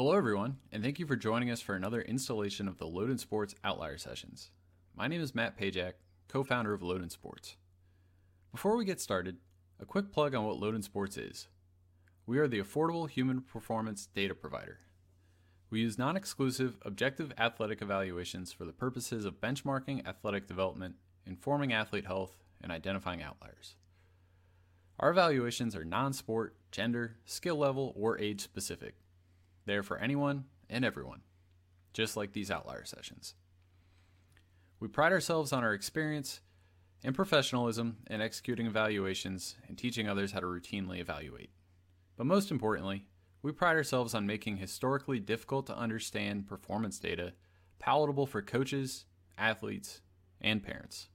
Hello, everyone, and thank you for joining us for another installation of the Loden Sports Outlier Sessions. My name is Matt Pajak, co founder of Loden Sports. Before we get started, a quick plug on what Loden Sports is. We are the affordable human performance data provider. We use non exclusive, objective athletic evaluations for the purposes of benchmarking athletic development, informing athlete health, and identifying outliers. Our evaluations are non sport, gender, skill level, or age specific. They are for anyone and everyone, just like these outlier sessions. We pride ourselves on our experience and professionalism in executing evaluations and teaching others how to routinely evaluate. But most importantly, we pride ourselves on making historically difficult to understand performance data palatable for coaches, athletes, and parents.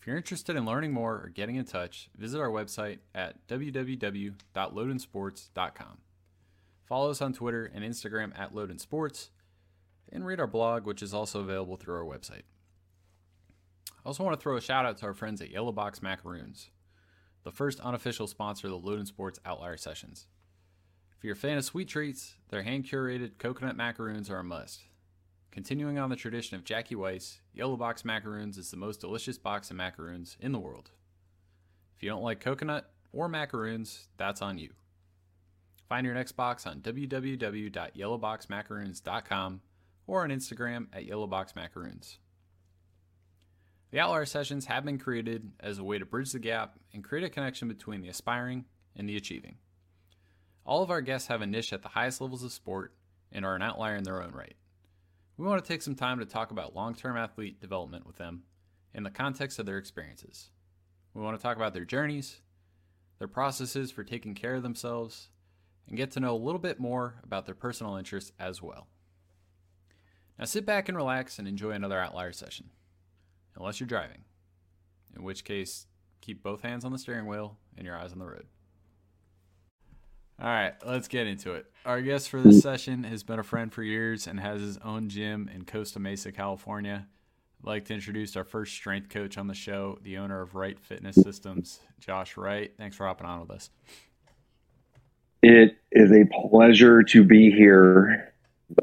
If you're interested in learning more or getting in touch, visit our website at www.lodensports.com. Follow us on Twitter and Instagram at Loden Sports, and read our blog, which is also available through our website. I also want to throw a shout out to our friends at Yellow Box Macaroons, the first unofficial sponsor of the Loden Sports Outlier Sessions. If you're a fan of sweet treats, their hand curated coconut macaroons are a must. Continuing on the tradition of Jackie Weiss, Yellow Box Macaroons is the most delicious box of macaroons in the world. If you don't like coconut or macaroons, that's on you. Find your next box on www.yellowboxmacaroons.com or on Instagram at yellowboxmacaroons. The Outlier sessions have been created as a way to bridge the gap and create a connection between the aspiring and the achieving. All of our guests have a niche at the highest levels of sport and are an outlier in their own right. We want to take some time to talk about long term athlete development with them in the context of their experiences. We want to talk about their journeys, their processes for taking care of themselves, and get to know a little bit more about their personal interests as well. Now sit back and relax and enjoy another outlier session, unless you're driving, in which case, keep both hands on the steering wheel and your eyes on the road. All right, let's get into it. Our guest for this session has been a friend for years and has his own gym in Costa Mesa, California. I'd like to introduce our first strength coach on the show, the owner of Reidt Fitness Systems, Josh Reidt. Thanks for hopping on with us. It is a pleasure to be here.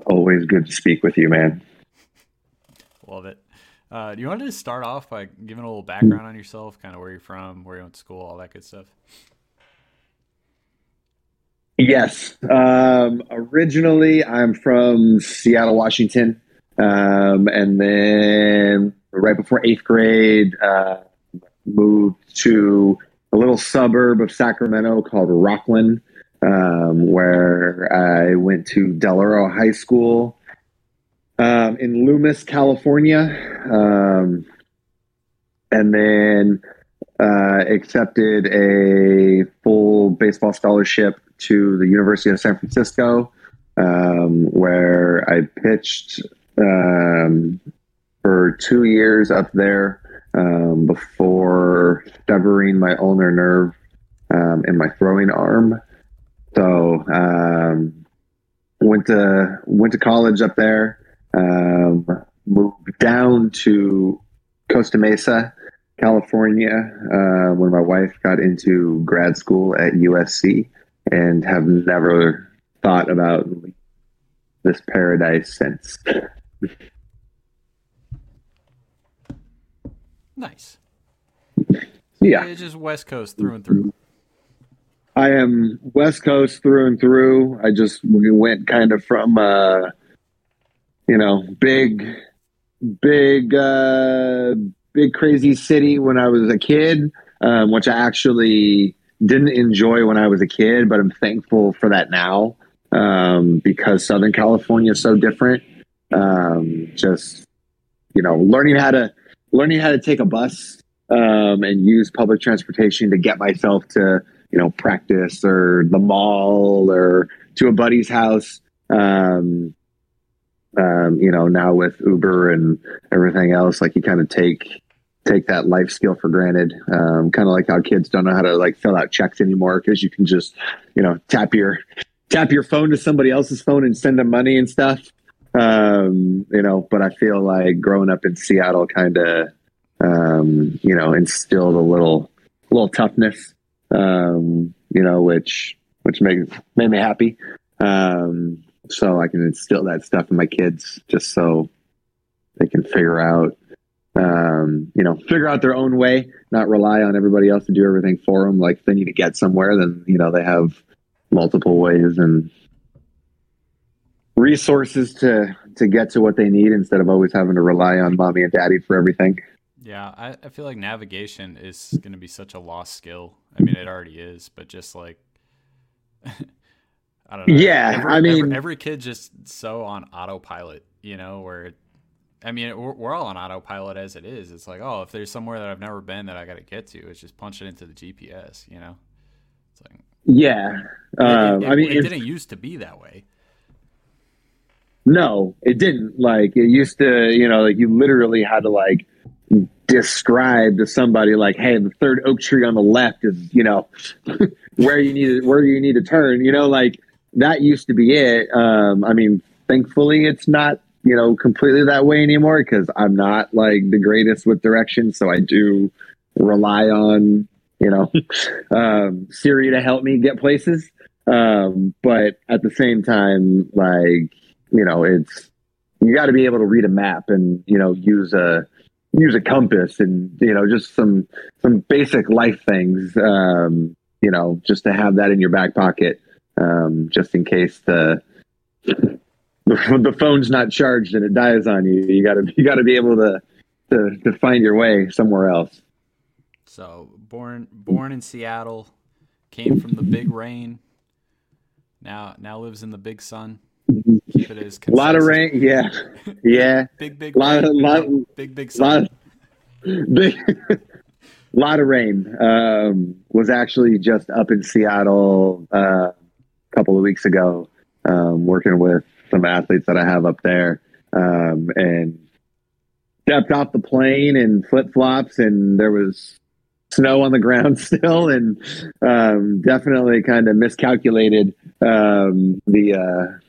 Always good to speak with you, man. Love it. Uh, do you want to just start off by giving a little background on yourself, kind of where you're from, where you went to school, all that good stuff? Yes. Um, originally, I'm from Seattle, Washington. Um, and then right before eighth grade, uh, moved to a little suburb of Sacramento called Rocklin um, where I went to Del Oro High School um, in Loomis, California, um, and then uh, accepted a full baseball scholarship to the University of San Francisco, um, where I pitched um, for two years up there um, before severing my ulnar nerve in my throwing arm. So um, went to went to college up there. Um, moved down to Costa Mesa, California, uh, when my wife got into grad school at USC, and have never thought about this paradise since. nice. Yeah, it's just West Coast through and through. I am West Coast through and through. I just we went kind of from uh, you know, big big uh big crazy city when I was a kid, um, which I actually didn't enjoy when I was a kid, but I'm thankful for that now. Um, because Southern California is so different. Um, just you know, learning how to learning how to take a bus um, and use public transportation to get myself to you know, practice or the mall or to a buddy's house. Um, um, you know, now with Uber and everything else, like you kind of take take that life skill for granted. Um, kind of like how kids don't know how to like fill out checks anymore because you can just, you know, tap your tap your phone to somebody else's phone and send them money and stuff. Um, you know, but I feel like growing up in Seattle kind of, um, you know, instilled a little little toughness um, you know, which which made made me happy. Um, so I can instill that stuff in my kids just so they can figure out, um, you know, figure out their own way, not rely on everybody else to do everything for them. Like if they need to get somewhere, then, you know, they have multiple ways and resources to, to get to what they need instead of always having to rely on mommy and daddy for everything. Yeah, I, I feel like navigation is going to be such a lost skill. I mean, it already is, but just like, I don't know. Yeah, every, I mean, every, every kid just so on autopilot, you know, where, I mean, we're, we're all on autopilot as it is. It's like, oh, if there's somewhere that I've never been that I got to get to, it's just punch it into the GPS, you know? It's like, yeah. Um, it, it, I mean, it didn't used to be that way. No, it didn't. Like it used to, you know, like you literally had to like describe to somebody like, hey, the third oak tree on the left is, you know, where you need to, where you need to turn. You know, like that used to be it. Um, I mean, thankfully, it's not you know completely that way anymore because I'm not like the greatest with directions, so I do rely on you know um, Siri to help me get places. Um, but at the same time, like you know, it's you got to be able to read a map and you know use a use a compass and you know just some some basic life things um, you know just to have that in your back pocket um, just in case the, the the phone's not charged and it dies on you. You got to you got to be able to, to to find your way somewhere else. So born born in Seattle came from the big rain now now lives in the big sun keep it as a lot of rain yeah. Yeah. big big lot, rain, lot, big big sun. lot, big lot of rain. Um, was actually just up in seattle uh, a couple of weeks ago um, working with some athletes that i have up there um, and stepped off the plane in flip-flops and there was snow on the ground still and um, definitely kind of miscalculated um, the uh,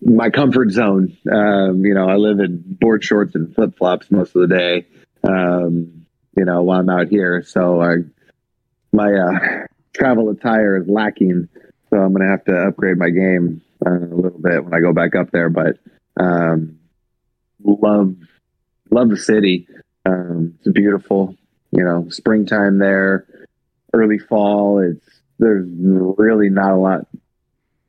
my comfort zone. Um, you know, I live in board shorts and flip flops most of the day. Um, you know, while I'm out here, so I, my uh, travel attire is lacking. So I'm to have to upgrade my game uh, a little bit when I go back up there. But um, love love the city. Um, it's beautiful. You know, springtime there, early fall. It's there's really not a lot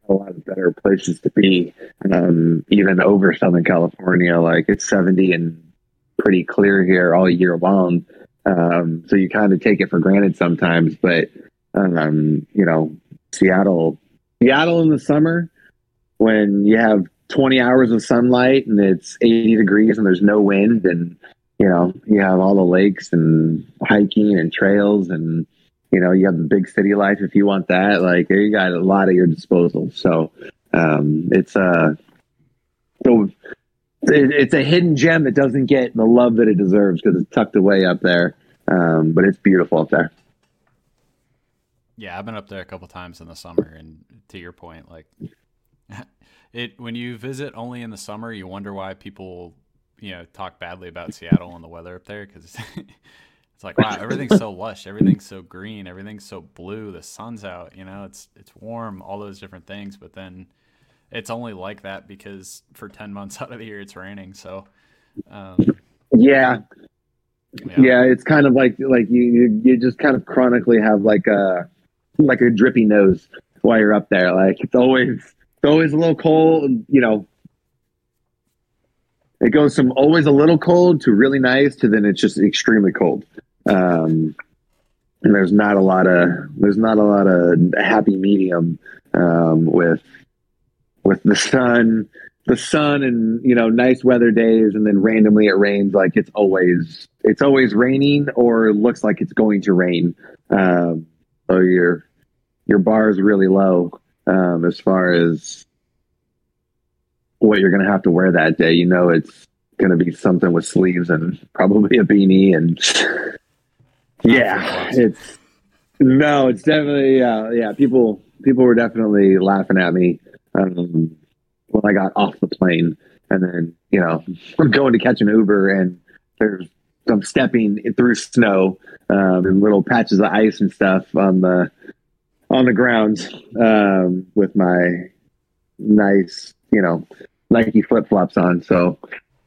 a lot of better places to be, um, even over Southern California. Like it's 70 and pretty clear here all year long. Um, so you kind of take it for granted sometimes, but, um, you know, Seattle, Seattle in the summer when you have 20 hours of sunlight and it's 80 degrees and there's no wind and, you know, you have all the lakes and hiking and trails and, you know, you have the big city life if you want that. Like you got a lot at your disposal. So um, it's a uh, so it's a hidden gem that doesn't get the love that it deserves because it's tucked away up there. Um, but it's beautiful up there. Yeah, I've been up there a couple times in the summer, and to your point, like it when you visit only in the summer, you wonder why people you know talk badly about Seattle and the weather up there because It's like wow, everything's so lush, everything's so green, everything's so blue. The sun's out, you know, it's it's warm, all those different things. But then it's only like that because for ten months out of the year it's raining. So um, yeah. yeah, yeah, it's kind of like like you, you you just kind of chronically have like a like a drippy nose while you're up there. Like it's always it's always a little cold, you know, it goes from always a little cold to really nice to then it's just extremely cold. Um, and there's not a lot of there's not a lot of happy medium um, with with the sun the sun and you know nice weather days. And then randomly it rains like it's always it's always raining or looks like it's going to rain. Um, so your your bar is really low um, as far as what you're going to have to wear that day. You know it's going to be something with sleeves and probably a beanie and yeah, it's no, it's definitely uh, yeah. People people were definitely laughing at me um, when I got off the plane, and then you know I'm going to catch an Uber, and there's I'm stepping through snow um, and little patches of ice and stuff on the on the ground um, with my nice, you know, Nike flip flops on. So,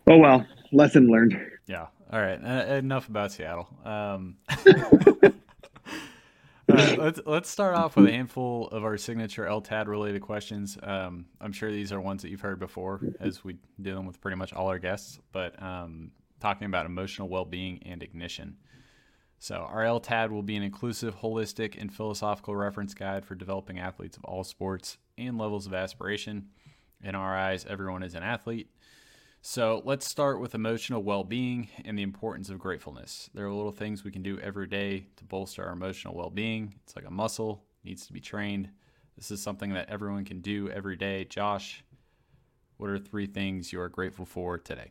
oh well, lesson learned. All right. Uh, enough about Seattle. Um, uh, let's let's start off with a handful of our signature LTAD related questions. Um, I'm sure these are ones that you've heard before, as we do them with pretty much all our guests. But um, talking about emotional well-being and ignition. So our LTAD will be an inclusive, holistic, and philosophical reference guide for developing athletes of all sports and levels of aspiration. In our eyes, everyone is an athlete. So let's start with emotional well being and the importance of gratefulness. There are little things we can do every day to bolster our emotional well being. It's like a muscle, needs to be trained. This is something that everyone can do every day. Josh, what are three things you are grateful for today?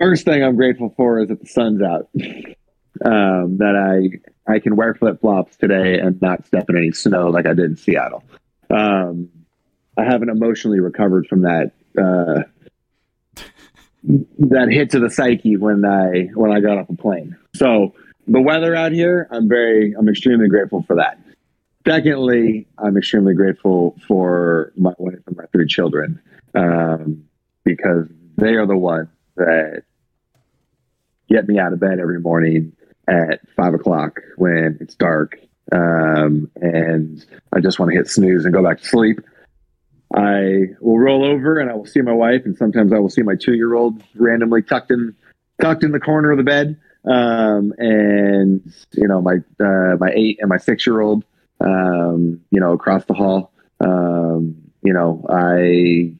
First thing I'm grateful for is that the sun's out. Um, that I I can wear flip flops today and not step in any snow like I did in Seattle. Um, I haven't emotionally recovered from that uh, that hit to the psyche when I when I got off a plane. So the weather out here, I'm very I'm extremely grateful for that. Secondly, I'm extremely grateful for my wife and my three children um, because they are the ones that get me out of bed every morning at five o'clock when it's dark um, and I just want to hit snooze and go back to sleep. I will roll over and I will see my wife, and sometimes I will see my two year old randomly tucked in tucked in the corner of the bed. Um, and you know my uh, my eight and my six year old, um, you know, across the hall. Um, you know, I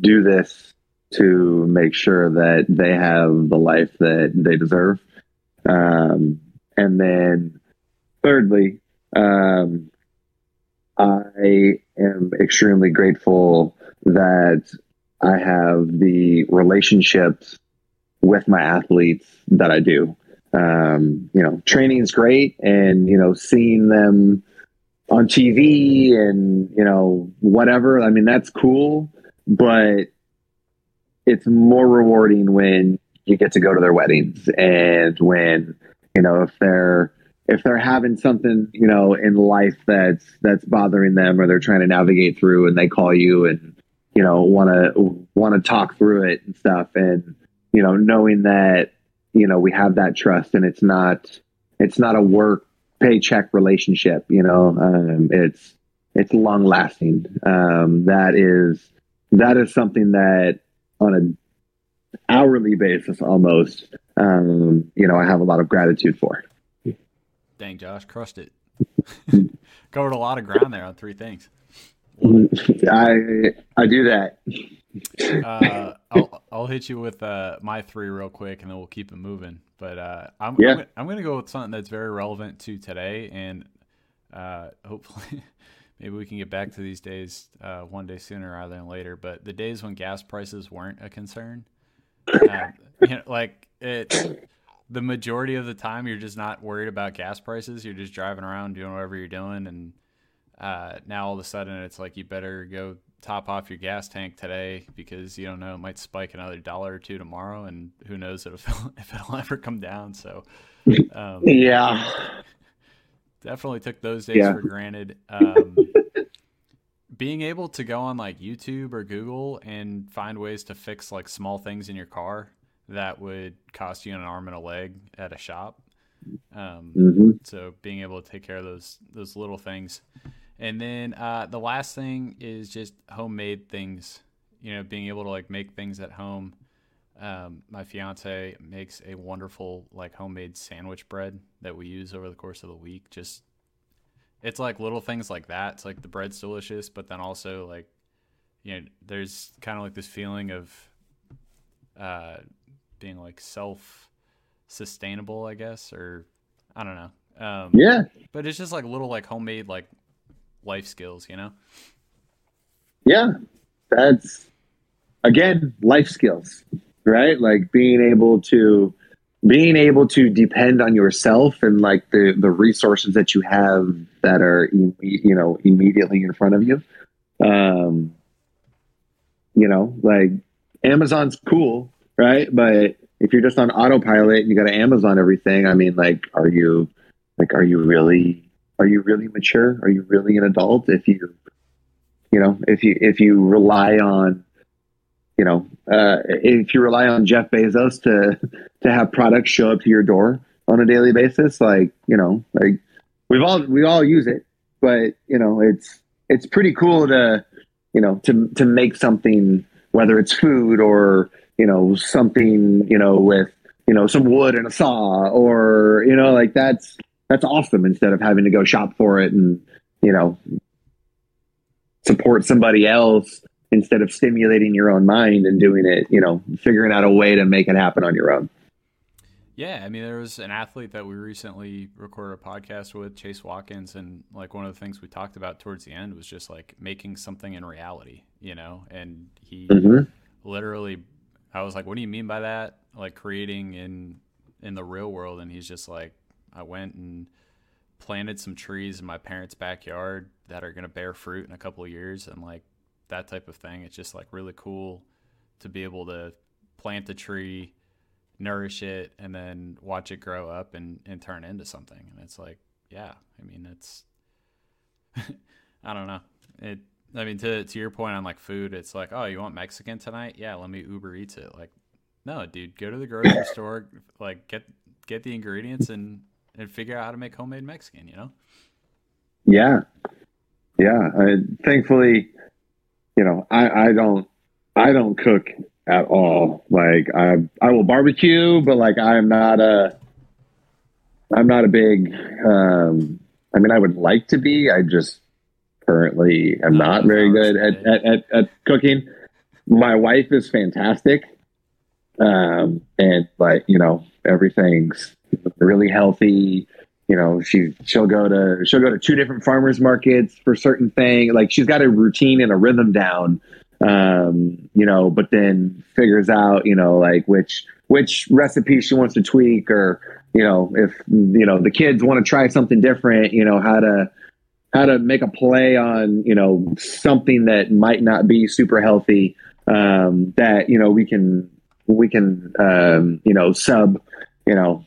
do this to make sure that they have the life that they deserve. Um, and then, thirdly, um, I am extremely grateful that I have the relationships with my athletes that I do. Um, you know, training is great, and you know, seeing them on TV and you know whatever. I mean, that's cool, but it's more rewarding when you get to go to their weddings and when you know if they're if they're having something you know in life that's that's bothering them or they're trying to navigate through and they call you and you know want to want to talk through it and stuff and you know knowing that you know we have that trust and it's not it's not a work paycheck relationship you know um, it's it's long lasting. Um, that is that is something that on an hourly basis almost um, you know i have a lot of gratitude for Dang, Josh, crushed it. Covered a lot of ground there on three things. I I do that. uh, I'll I'll hit you with uh, my three real quick, and then we'll keep it moving. But uh, I'm yeah. I'm, I'm going to go with something that's very relevant to today, and uh, hopefully maybe we can get back to these days uh, one day sooner rather than later. But the days when gas prices weren't a concern, uh, you know, like it the majority of the time you're just not worried about gas prices. You're just driving around doing whatever you're doing, and uh, now all of a sudden it's like you better go top off your gas tank today because you don't know it might spike another dollar or two tomorrow, and who knows if it'll, if it'll ever come down. So, um, yeah, definitely took those days yeah. for granted. Um, being able to go on like YouTube or Google and find ways to fix like small things in your car that would cost you an arm and a leg at a shop. Um, mm-hmm. So being able to take care of those those little things, and then uh, the last thing is just homemade things. You know, being able to like make things at home. Um, my fiance makes a wonderful like homemade sandwich bread that we use over the course of the week. Just it's like little things like that. It's like the bread's delicious, but then also like you know, there's kind of like this feeling of uh, being like self sustainable, I guess, or I don't know. Um, yeah. But it's just like little like homemade like life skills, you know? Yeah. That's again life skills, right? Like being able to being able to depend on yourself and like the the resources that you have that are you know immediately in front of you um you know like amazon's cool right? But if you're just on autopilot and you got to Amazon everything, I mean, like, are you like, are you really are you really mature? Are you really an adult if you, you know, if you if you rely on, you know, uh, if you rely on Jeff Bezos to to have products show up to your door on a daily basis, like you know, like we've all we all use it, but you know, it's it's pretty cool to you know to to make something whether it's food or you know something you know with you know some wood and a saw or you know like that's that's awesome instead of having to go shop for it and you know support somebody else instead of stimulating your own mind and doing it you know figuring out a way to make it happen on your own yeah, I mean, there was an athlete that we recently recorded a podcast with, Chase Watkins, and like one of the things we talked about towards the end was just like making something in reality, you know. And he mm-hmm. literally, I was like, "What do you mean by that?" Like creating in in the real world, and he's just like, "I went and planted some trees in my parents' backyard that are to bear fruit in a couple of years, and like that type of thing. It's just like really cool to be able to plant a tree." nourish it and then watch it grow up and, and turn into something. And it's like, yeah, I mean, it's, I don't know. It, I mean, to, to your point on like food, it's like, oh, you want Mexican tonight? Yeah, let me Uber Eats it. Like, no, dude, go to the grocery store, like get, get the ingredients and, and figure out how to make homemade Mexican, you know? Yeah. Yeah. I, thankfully, you know, I, I don't, I don't cook at all. Like I I will barbecue, but like I'm not a I'm not a big um I mean I would like to be. I just currently am not very good at, at, at, at cooking. My wife is fantastic. Um and like, you know, everything's really healthy. You know, she she'll go to she'll go to two different farmers markets for certain thing. Like she's got a routine and a rhythm down um, you know, but then figures out, you know, like which which recipe she wants to tweak, or you know, if you know the kids want to try something different, you know, how to how to make a play on you know something that might not be super healthy um, that you know we can we can um, you know sub you know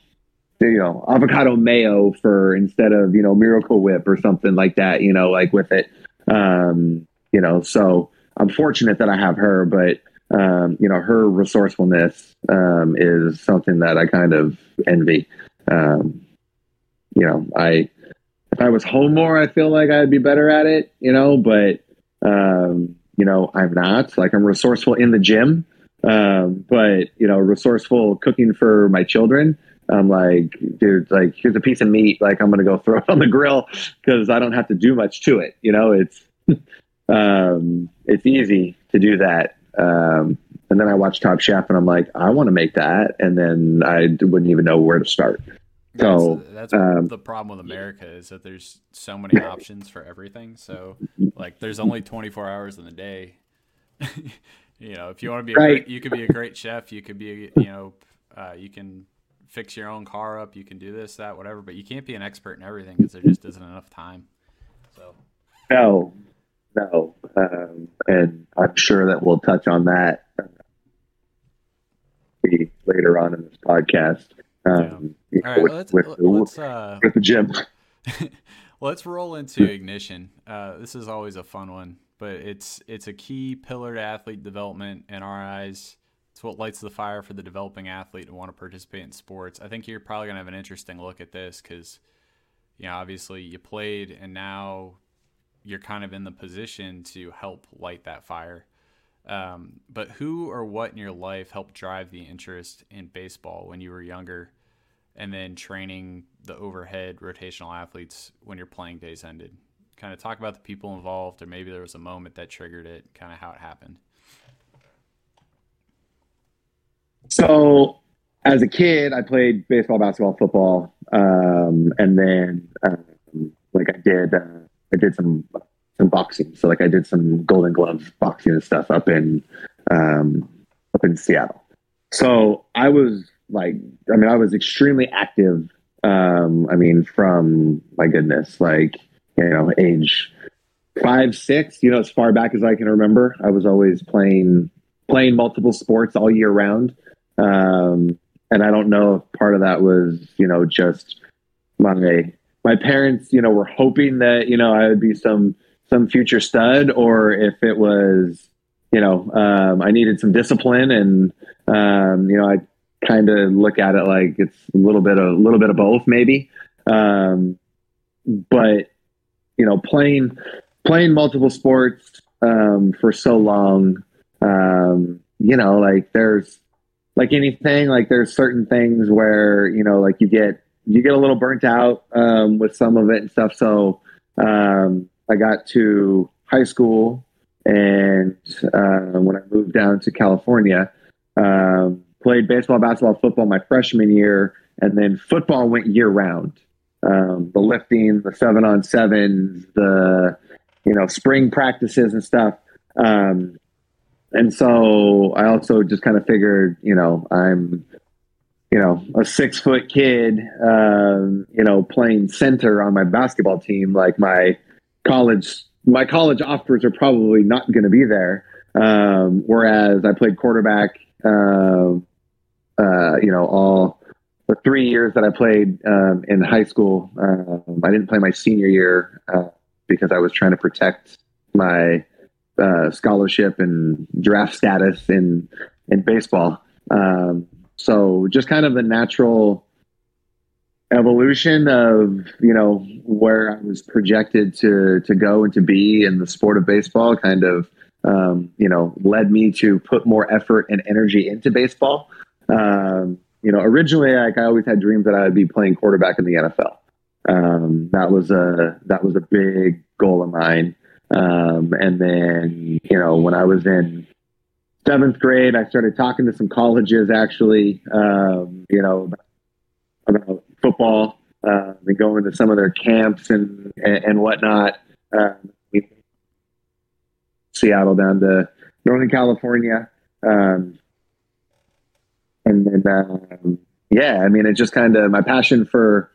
you know avocado mayo for instead of you know miracle whip or something like that you know like with it um, you know so I'm fortunate that I have her, but um, you know, her resourcefulness um, is something that I kind of envy. Um, you know, I I was home more, I feel like I'd be better at it. You know, but um, you know, I'm not. Like I'm resourceful in the gym, um, but you know, resourceful cooking for my children. I'm like, dude, like here's a piece of meat. Like I'm gonna go throw it on the grill because I don't have to do much to it. You know, it's um, it's easy to do that. Um, and then I watch Top Chef and I'm like, I want to make that. And then I wouldn't even know where to start. So that's, that's um, the problem with America is that there's so many options for everything. So like there's only 24 hours in the day. you know, if you want to be, a right. great, you could be a great chef. You could be, you know, uh, you can fix your own car up. You can do this, that, whatever, but you can't be an expert in everything because there just isn't enough time. So no, no, um, and I'm sure that we'll touch on that uh, later on in this podcast. Um, yeah. All right, with, let's, with, let's uh, with the gym. let's roll into ignition. Uh, this is always a fun one, but it's it's a key pillar to athlete development in our eyes. It's what lights the fire for the developing athlete to want to participate in sports. I think you're probably gonna have an interesting look at this because, you know, obviously you played and now you're kind of in the position to help light that fire. Um, but who or what in your life helped drive the interest in baseball when you were younger, and then training the overhead rotational athletes when your playing days ended? Kind of talk about the people involved, or maybe there was a moment that triggered it, kind of how it happened. So, as a kid, I played baseball, basketball, football, um, and then um, like I did. Uh, I did some some boxing. So like I did some Golden Glove boxing and stuff up in um, up in Seattle. So I was like, I mean, I was extremely active. Um, I mean, from my goodness, like you know, age five, six, you know, as far back as I can remember, I was always playing playing multiple sports all year round. Um, and I don't know if part of that was, you know, just my my parents, you know, were hoping that you know I would be some some future stud, or if it was, you know, um, I needed some discipline, and um, you know, I kind of look at it like it's a little bit of a little bit of both, maybe. Um, but you know, playing playing multiple sports um, for so long, um, you know, like there's like anything, like there's certain things where you know, like you get you get a little burnt out um, with some of it and stuff. So um, I got to high school, and uh, when I moved down to California, um, played baseball, basketball, football my freshman year, and then football went year round. Um, the lifting, the seven on sevens, the you know spring practices and stuff. Um, and so I also just kind of figured, you know, I'm you know, a six foot kid, um, you know, playing center on my basketball team, like my college, my college offers are probably not going to be there. Um, whereas I played quarterback, uh, uh, you know, all the three years that I played um, in high school. Um, I didn't play my senior year uh, because I was trying to protect my uh, scholarship and draft status in in baseball. Um, so just kind of the natural evolution of you know where I was projected to to go and to be in the sport of baseball kind of um, you know led me to put more effort and energy into baseball. Um, you know, originally like I always had dreams that I would be playing quarterback in the NFL. Um, that was a that was a big goal of mine. Um, and then you know when I was in seventh grade, I started talking to some colleges actually, um, you know, about football uh, and going to some of their camps and and, and whatnot. Uh, Seattle down to Northern California, um, and then um, yeah, I mean, it just kind of my passion for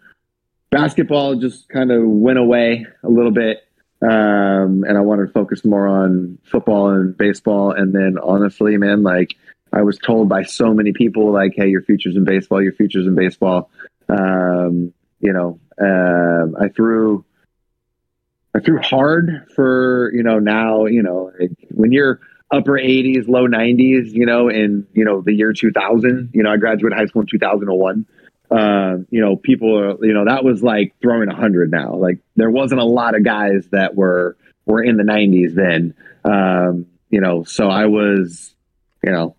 basketball just kind of went away a little bit um, and I wanted to focus more on football and baseball. And then honestly, man, like I was told by so many people, like, "Hey, your future's in baseball. Your future's in baseball." Um, you know, uh, I threw, I threw hard for you know now you know like when you're upper 80s, low 90s, you know, in you know the year 2000. You know, I graduated high school in 2001 uh, you know, people are, you know, that was like throwing hundred now. Like there wasn't a lot of guys that were, were in the nineties then. Um, you know, so I was, you know,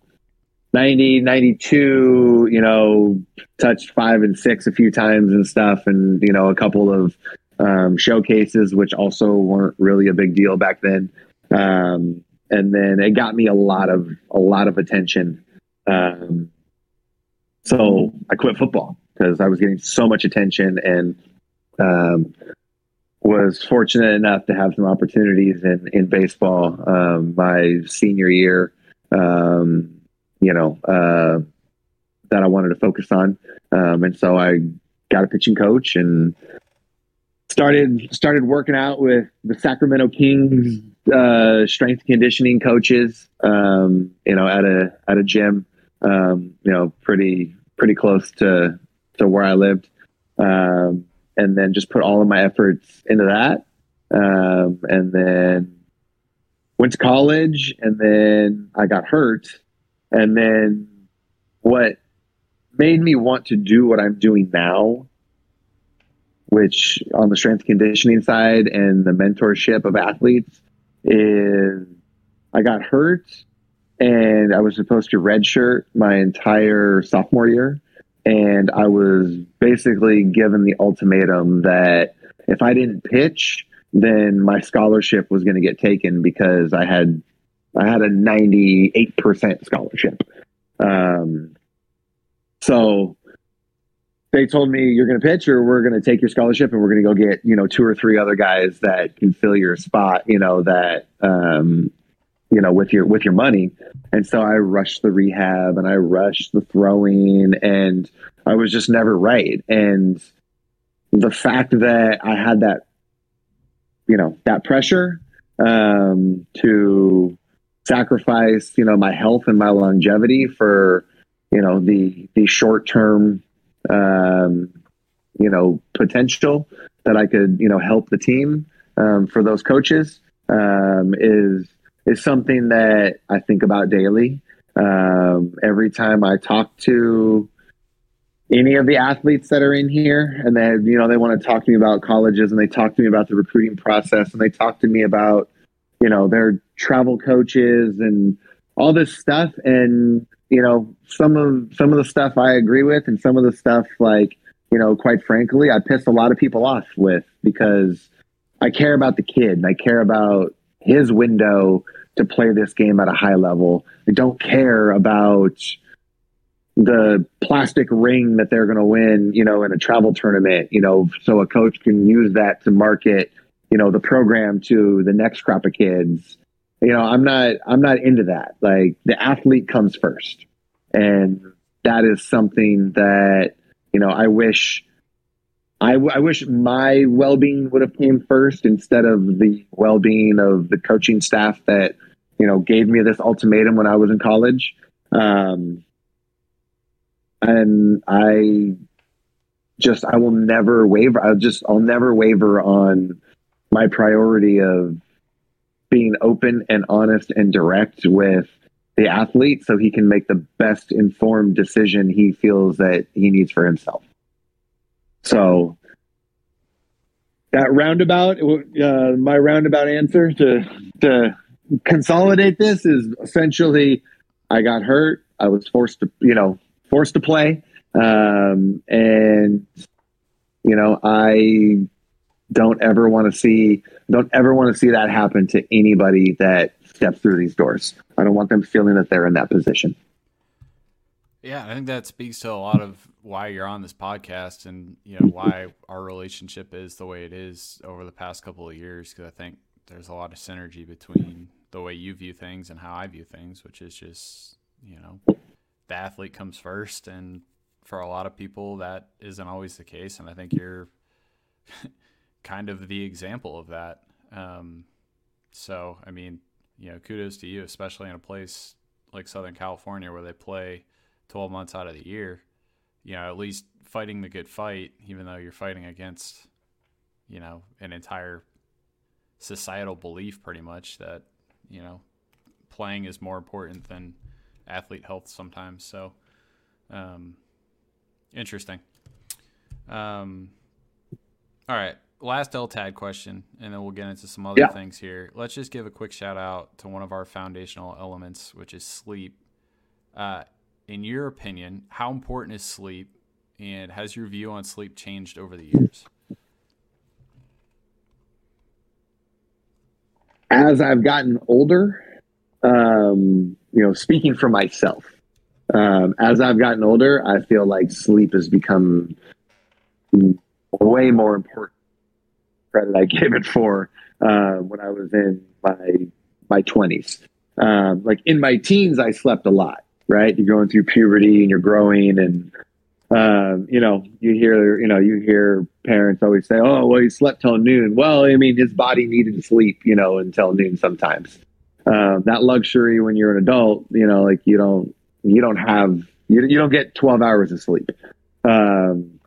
90, 92, you know, touched five and six a few times and stuff. And, you know, a couple of, um, showcases, which also weren't really a big deal back then. Um, and then it got me a lot of, a lot of attention. Um, so I quit football because I was getting so much attention and um, was fortunate enough to have some opportunities in, in baseball um, my senior year, um, you know, uh, that I wanted to focus on. Um, and so I got a pitching coach and started started working out with the Sacramento Kings uh, strength conditioning coaches, um, you know, at a at a gym, um, you know, pretty pretty close to to where I lived, um, and then just put all of my efforts into that, um, and then went to college, and then I got hurt, and then what made me want to do what I'm doing now, which on the strength conditioning side and the mentorship of athletes, is I got hurt and I was supposed to redshirt my entire sophomore year. And I was basically given the ultimatum that if I didn't pitch, then my scholarship was going to get taken because I had I had a 98% scholarship. Um, so they told me you're going to pitch or we're going to take your scholarship and we're going to go get, you know, two or three other guys that can fill your spot, you know, that, um, you know, with your with your money. And so I rushed the rehab and I rushed the throwing and I was just never right. And the fact that I had that, you know, that pressure um, to sacrifice, you know, my health and my longevity for, you know, the the short term um, you know, potential that I could, you know, help the team um, for those coaches um, is is something that I think about daily. Um, every time I talk to any of the athletes that are in here and they you know they want to talk to me about colleges and they talk to me about the recruiting process and they talk to me about you know their travel coaches and all this stuff and you know some of some of the stuff I agree with and some of the stuff like you know quite frankly I piss a lot of people off with because I care about the kid and I care about his window to play this game at a high level. I don't care about the plastic ring that they're going to win, you know, in a travel tournament, you know, so a coach can use that to market, you know, the program to the next crop of kids. You know, I'm not, I'm not into that. Like the athlete comes first. And that is something that, you know, I wish, I, w- I wish my well-being would have came first instead of the well-being of the coaching staff that, you know, gave me this ultimatum when I was in college. Um, and I just I will never waver. I'll just I'll never waver on my priority of being open and honest and direct with the athlete so he can make the best informed decision he feels that he needs for himself. So that roundabout, uh, my roundabout answer to to consolidate this is essentially I got hurt. I was forced to, you know, forced to play. Um, and, you know, I don't ever want to see, don't ever want to see that happen to anybody that steps through these doors. I don't want them feeling that they're in that position. Yeah, I think that speaks to a lot of why you're on this podcast and you know why our relationship is the way it is over the past couple of years because I think there's a lot of synergy between the way you view things and how I view things, which is just you know the athlete comes first and for a lot of people that isn't always the case and i think you're kind of the example of that um, so i mean you know kudos to you especially in a place like southern california where they play 12 months out of the year you know at least fighting the good fight even though you're fighting against you know an entire societal belief pretty much that you know playing is more important than athlete health sometimes. So, um, interesting. Um, all right, last LTAD question, and then we'll get into some other yeah. things here. Let's just give a quick shout out to one of our foundational elements, which is sleep. Uh, in your opinion, how important is sleep, and has your view on sleep changed over the years? As I've gotten older, um, you know, speaking for myself, um, as I've gotten older, I feel like sleep has become way more important credit I gave it for uh, when I was in my my twenties. Um, like in my teens, I slept a lot. Right, you're going through puberty and you're growing, and um, you know, you hear, you know, you hear parents always say, "Oh, well, he slept till noon." Well, I mean, his body needed sleep, you know, until noon sometimes uh, that luxury when you're an adult, you know, like you don't you don't have you, you don't get 12 hours of sleep. Um,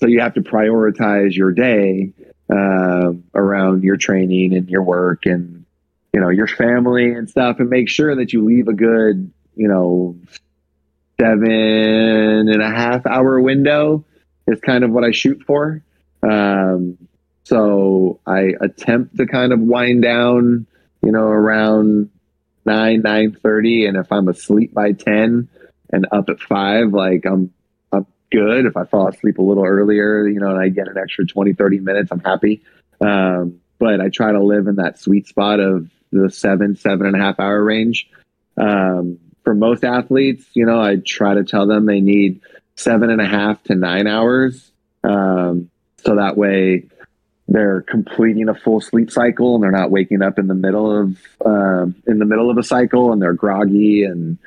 so you have to prioritize your day uh, around your training and your work and you know your family and stuff, and make sure that you leave a good you know seven and a half hour window is kind of what I shoot for. Um, so I attempt to kind of wind down you know, around nine, nine thirty, and if I'm asleep by ten and up at five, like I'm I'm good. If I fall asleep a little earlier, you know, and I get an extra 20, 30 minutes, I'm happy. Um, but I try to live in that sweet spot of the seven, seven and a half hour range. Um, for most athletes, you know, I try to tell them they need seven and a half to nine hours. Um, so that way they're completing a full sleep cycle and they're not waking up in the middle of uh, in the middle of a cycle and they're groggy and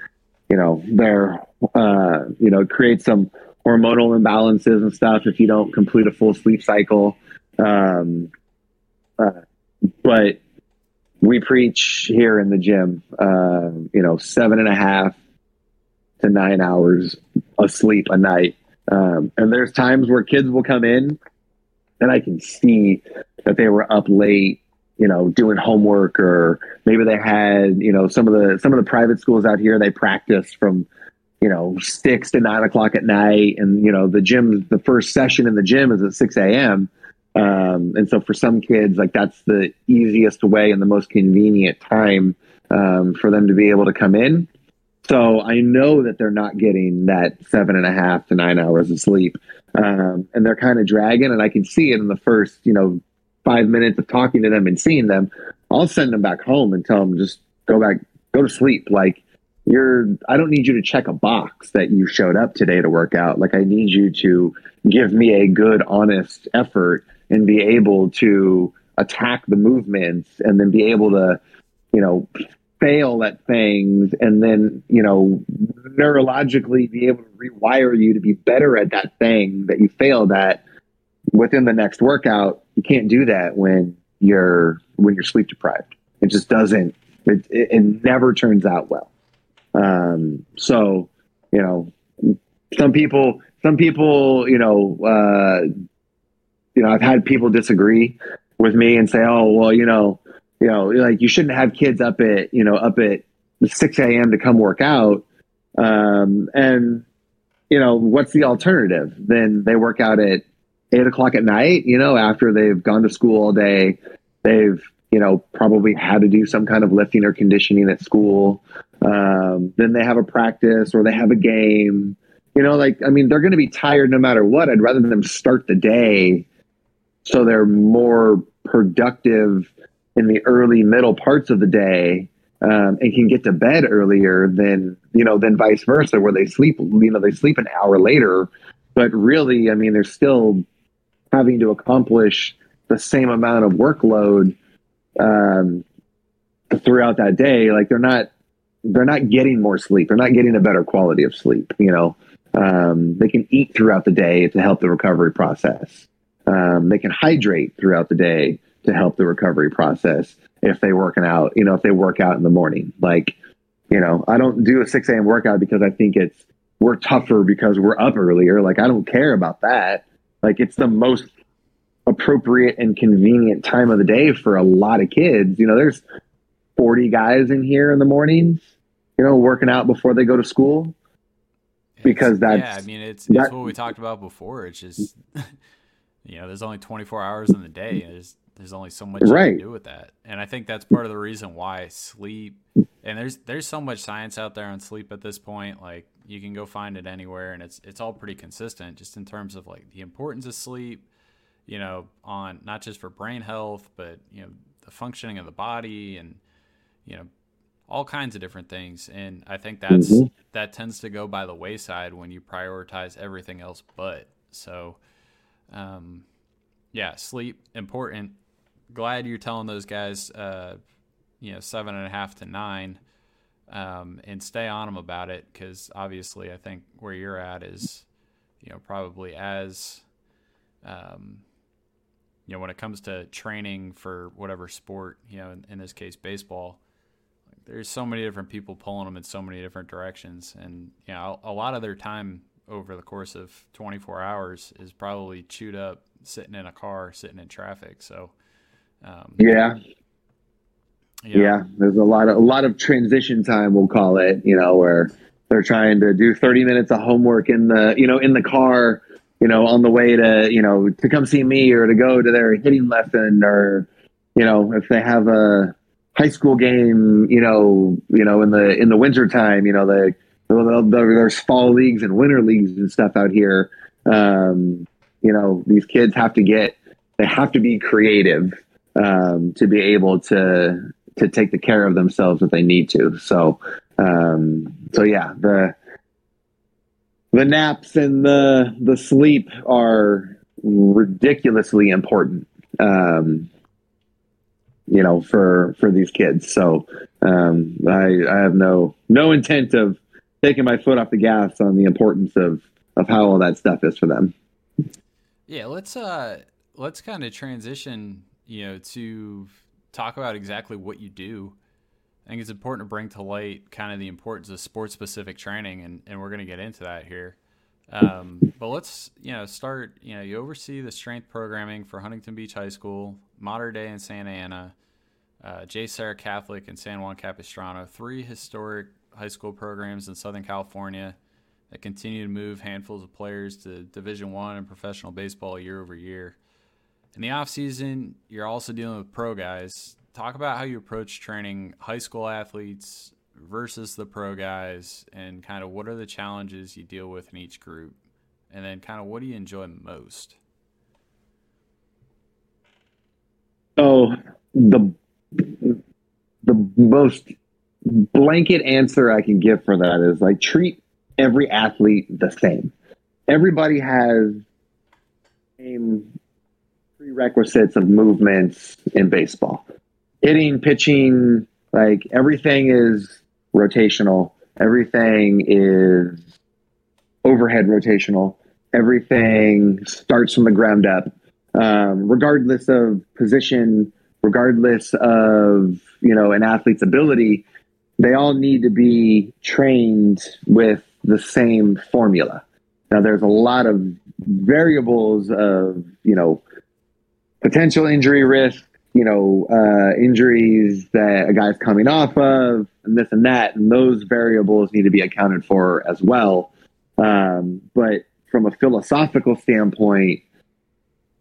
you know they're uh, you know create some hormonal imbalances and stuff if you don't complete a full sleep cycle. Um, uh, but we preach here in the gym uh, you know seven and a half to nine hours of sleep a night. Um, and there's times where kids will come in and I can see that they were up late, you know, doing homework or maybe they had, you know, some of the some of the private schools out here they practice from, you know, six to nine o'clock at night. And, you know, the gym the first session in the gym is at six AM. Um, and so for some kids, like that's the easiest way and the most convenient time um, for them to be able to come in. So I know that they're not getting that seven and a half to nine hours of sleep. Um, and they're kind of dragging, and I can see it in the first, you know, five minutes of talking to them and seeing them. I'll send them back home and tell them just go back, go to sleep. Like you're, I don't need you to check a box that you showed up today to work out. Like I need you to give me a good, honest effort and be able to attack the movements and then be able to, you know, fail at things and then, you know, neurologically be able to rewire you to be better at that thing that you failed at within the next workout. You can't do that when you're when you're sleep deprived. It just doesn't. It, it, it never turns out well. Um, so, you know, some people, some people, you know, uh, you know, I've had people disagree with me and say, "Oh, well, you know, you know, like you shouldn't have kids up at, you know, up at 6 a.m. to come work out." Um, and you know, what's the alternative? Then they work out at eight o'clock at night. You know, after they've gone to school all day, they've you know probably had to do some kind of lifting or conditioning at school. Um, then they have a practice or they have a game. You know, like I mean, they're going to be tired no matter what. I'd rather them start the day so they're more productive in the early middle parts of the day um, and can get to bed earlier than you know than vice versa where they sleep you know they sleep an hour later but really i mean they're still having to accomplish the same amount of workload um, throughout that day like they're not they're not getting more sleep they're not getting a better quality of sleep you know um, they can eat throughout the day to help the recovery process um, they can hydrate throughout the day to help the recovery process if they working out, you know, if they work out in the morning. Like, you know, I don't do a 6 a.m. workout because I think it's we're tougher because we're up earlier. Like I don't care about that. Like it's the most appropriate and convenient time of the day for a lot of kids. You know, there's 40 guys in here in the mornings, you know, working out before they go to school. Because that's yeah, I mean it's, it's what we talked about before. It's just you know, there's only 24 hours in the day. There's there's only so much right. you can do with that, and I think that's part of the reason why sleep. And there's there's so much science out there on sleep at this point. Like you can go find it anywhere, and it's it's all pretty consistent, just in terms of like the importance of sleep. You know, on not just for brain health, but you know the functioning of the body, and you know all kinds of different things. And I think that's mm-hmm. that tends to go by the wayside when you prioritize everything else. But so, um, yeah, sleep important glad you're telling those guys, uh, you know, seven and a half to nine, um, and stay on them about it because obviously I think where you're at is, you know, probably as, um, you know, when it comes to training for whatever sport, you know, in, in this case baseball, there's so many different people pulling them in so many different directions, and you know, a lot of their time over the course of 24 hours is probably chewed up sitting in a car, sitting in traffic. So um, yeah. yeah. Yeah. There's a lot of, a lot of transition time, we'll call it, you know, where they're trying to do 30 minutes of homework in the, you know, in the car, you know, on the way to, you know, to come see me or to go to their hitting lesson or, you know, if they have a high school game, you know, you know, in the, in the winter time, you know, the, there's fall leagues and winter leagues and stuff out here. Um, you know, these kids have to get, they have to be creative um, to be able to to take the care of themselves if they need to. So um, so yeah, the the naps and the the sleep are ridiculously important. Um, you know, for for these kids. So um, I, I have no no intent of taking my foot off the gas on the importance of of how all that stuff is for them. Yeah, let's uh let's kind of transition you know, to talk about exactly what you do. I think it's important to bring to light kind of the importance of sports specific training, and, and we're going to get into that here. Um, but let's you know start. You know, you oversee the strength programming for Huntington Beach High School, Mater Dei in Santa Ana, uh, JSerra Catholic and San Juan Capistrano, three historic high school programs in Southern California that continue to move handfuls of players to Division One and professional baseball year over year. In the off season, you're also dealing with pro guys. Talk about how you approach training high school athletes versus the pro guys, and kind of what are the challenges you deal with in each group, and then kind of what do you enjoy most. So the the most blanket answer I can give for that is like treat every athlete the same. Everybody has same prerequisites of movements in baseball. Hitting, pitching, like everything is rotational. Everything is overhead rotational. Everything starts from the ground up, um, regardless of position, regardless of you know an athlete's ability. They all need to be trained with the same formula. Now, there's a lot of variables of you know potential injury risk, you know, uh, injuries that a guy's coming off of, and this and that, and those variables need to be accounted for as well. Um, but from a philosophical standpoint,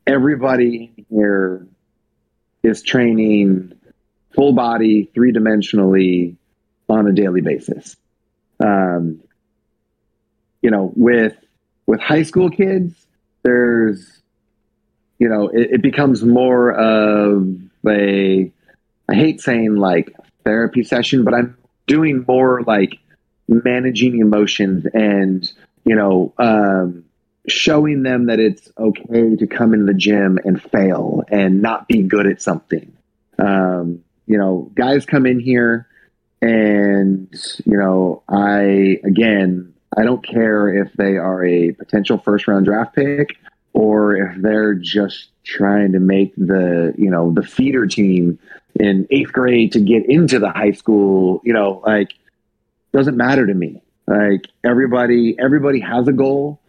everybody here is training full body, three dimensionally on a daily basis. Um, you know, with with high school kids, there's you know, it, it becomes more of a, I hate saying like therapy session, but I'm doing more like managing emotions and, you know, um, showing them that it's okay to come in the gym and fail and not be good at something. Um, you know, guys come in here and, you know, I, again, I don't care if they are a potential first round draft pick or if they're just trying to make the you know the feeder team in eighth grade to get into the high school you know like doesn't matter to me. Like everybody everybody has a goal.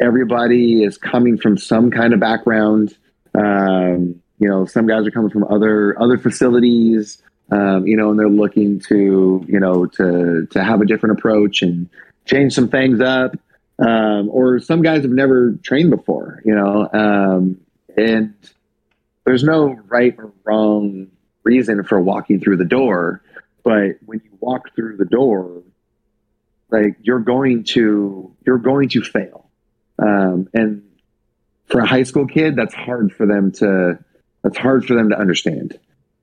Everybody is coming from some kind of background. Um, you know some guys are coming from other other facilities um, you know and they're looking to you know to to have a different approach and change some things up um, or some guys have never trained before, you know, um, and there's no right or wrong reason for walking through the door, but when you walk through the door, like you're going to you're going to fail, um, and for a high school kid, that's hard for them to that's hard for them to understand.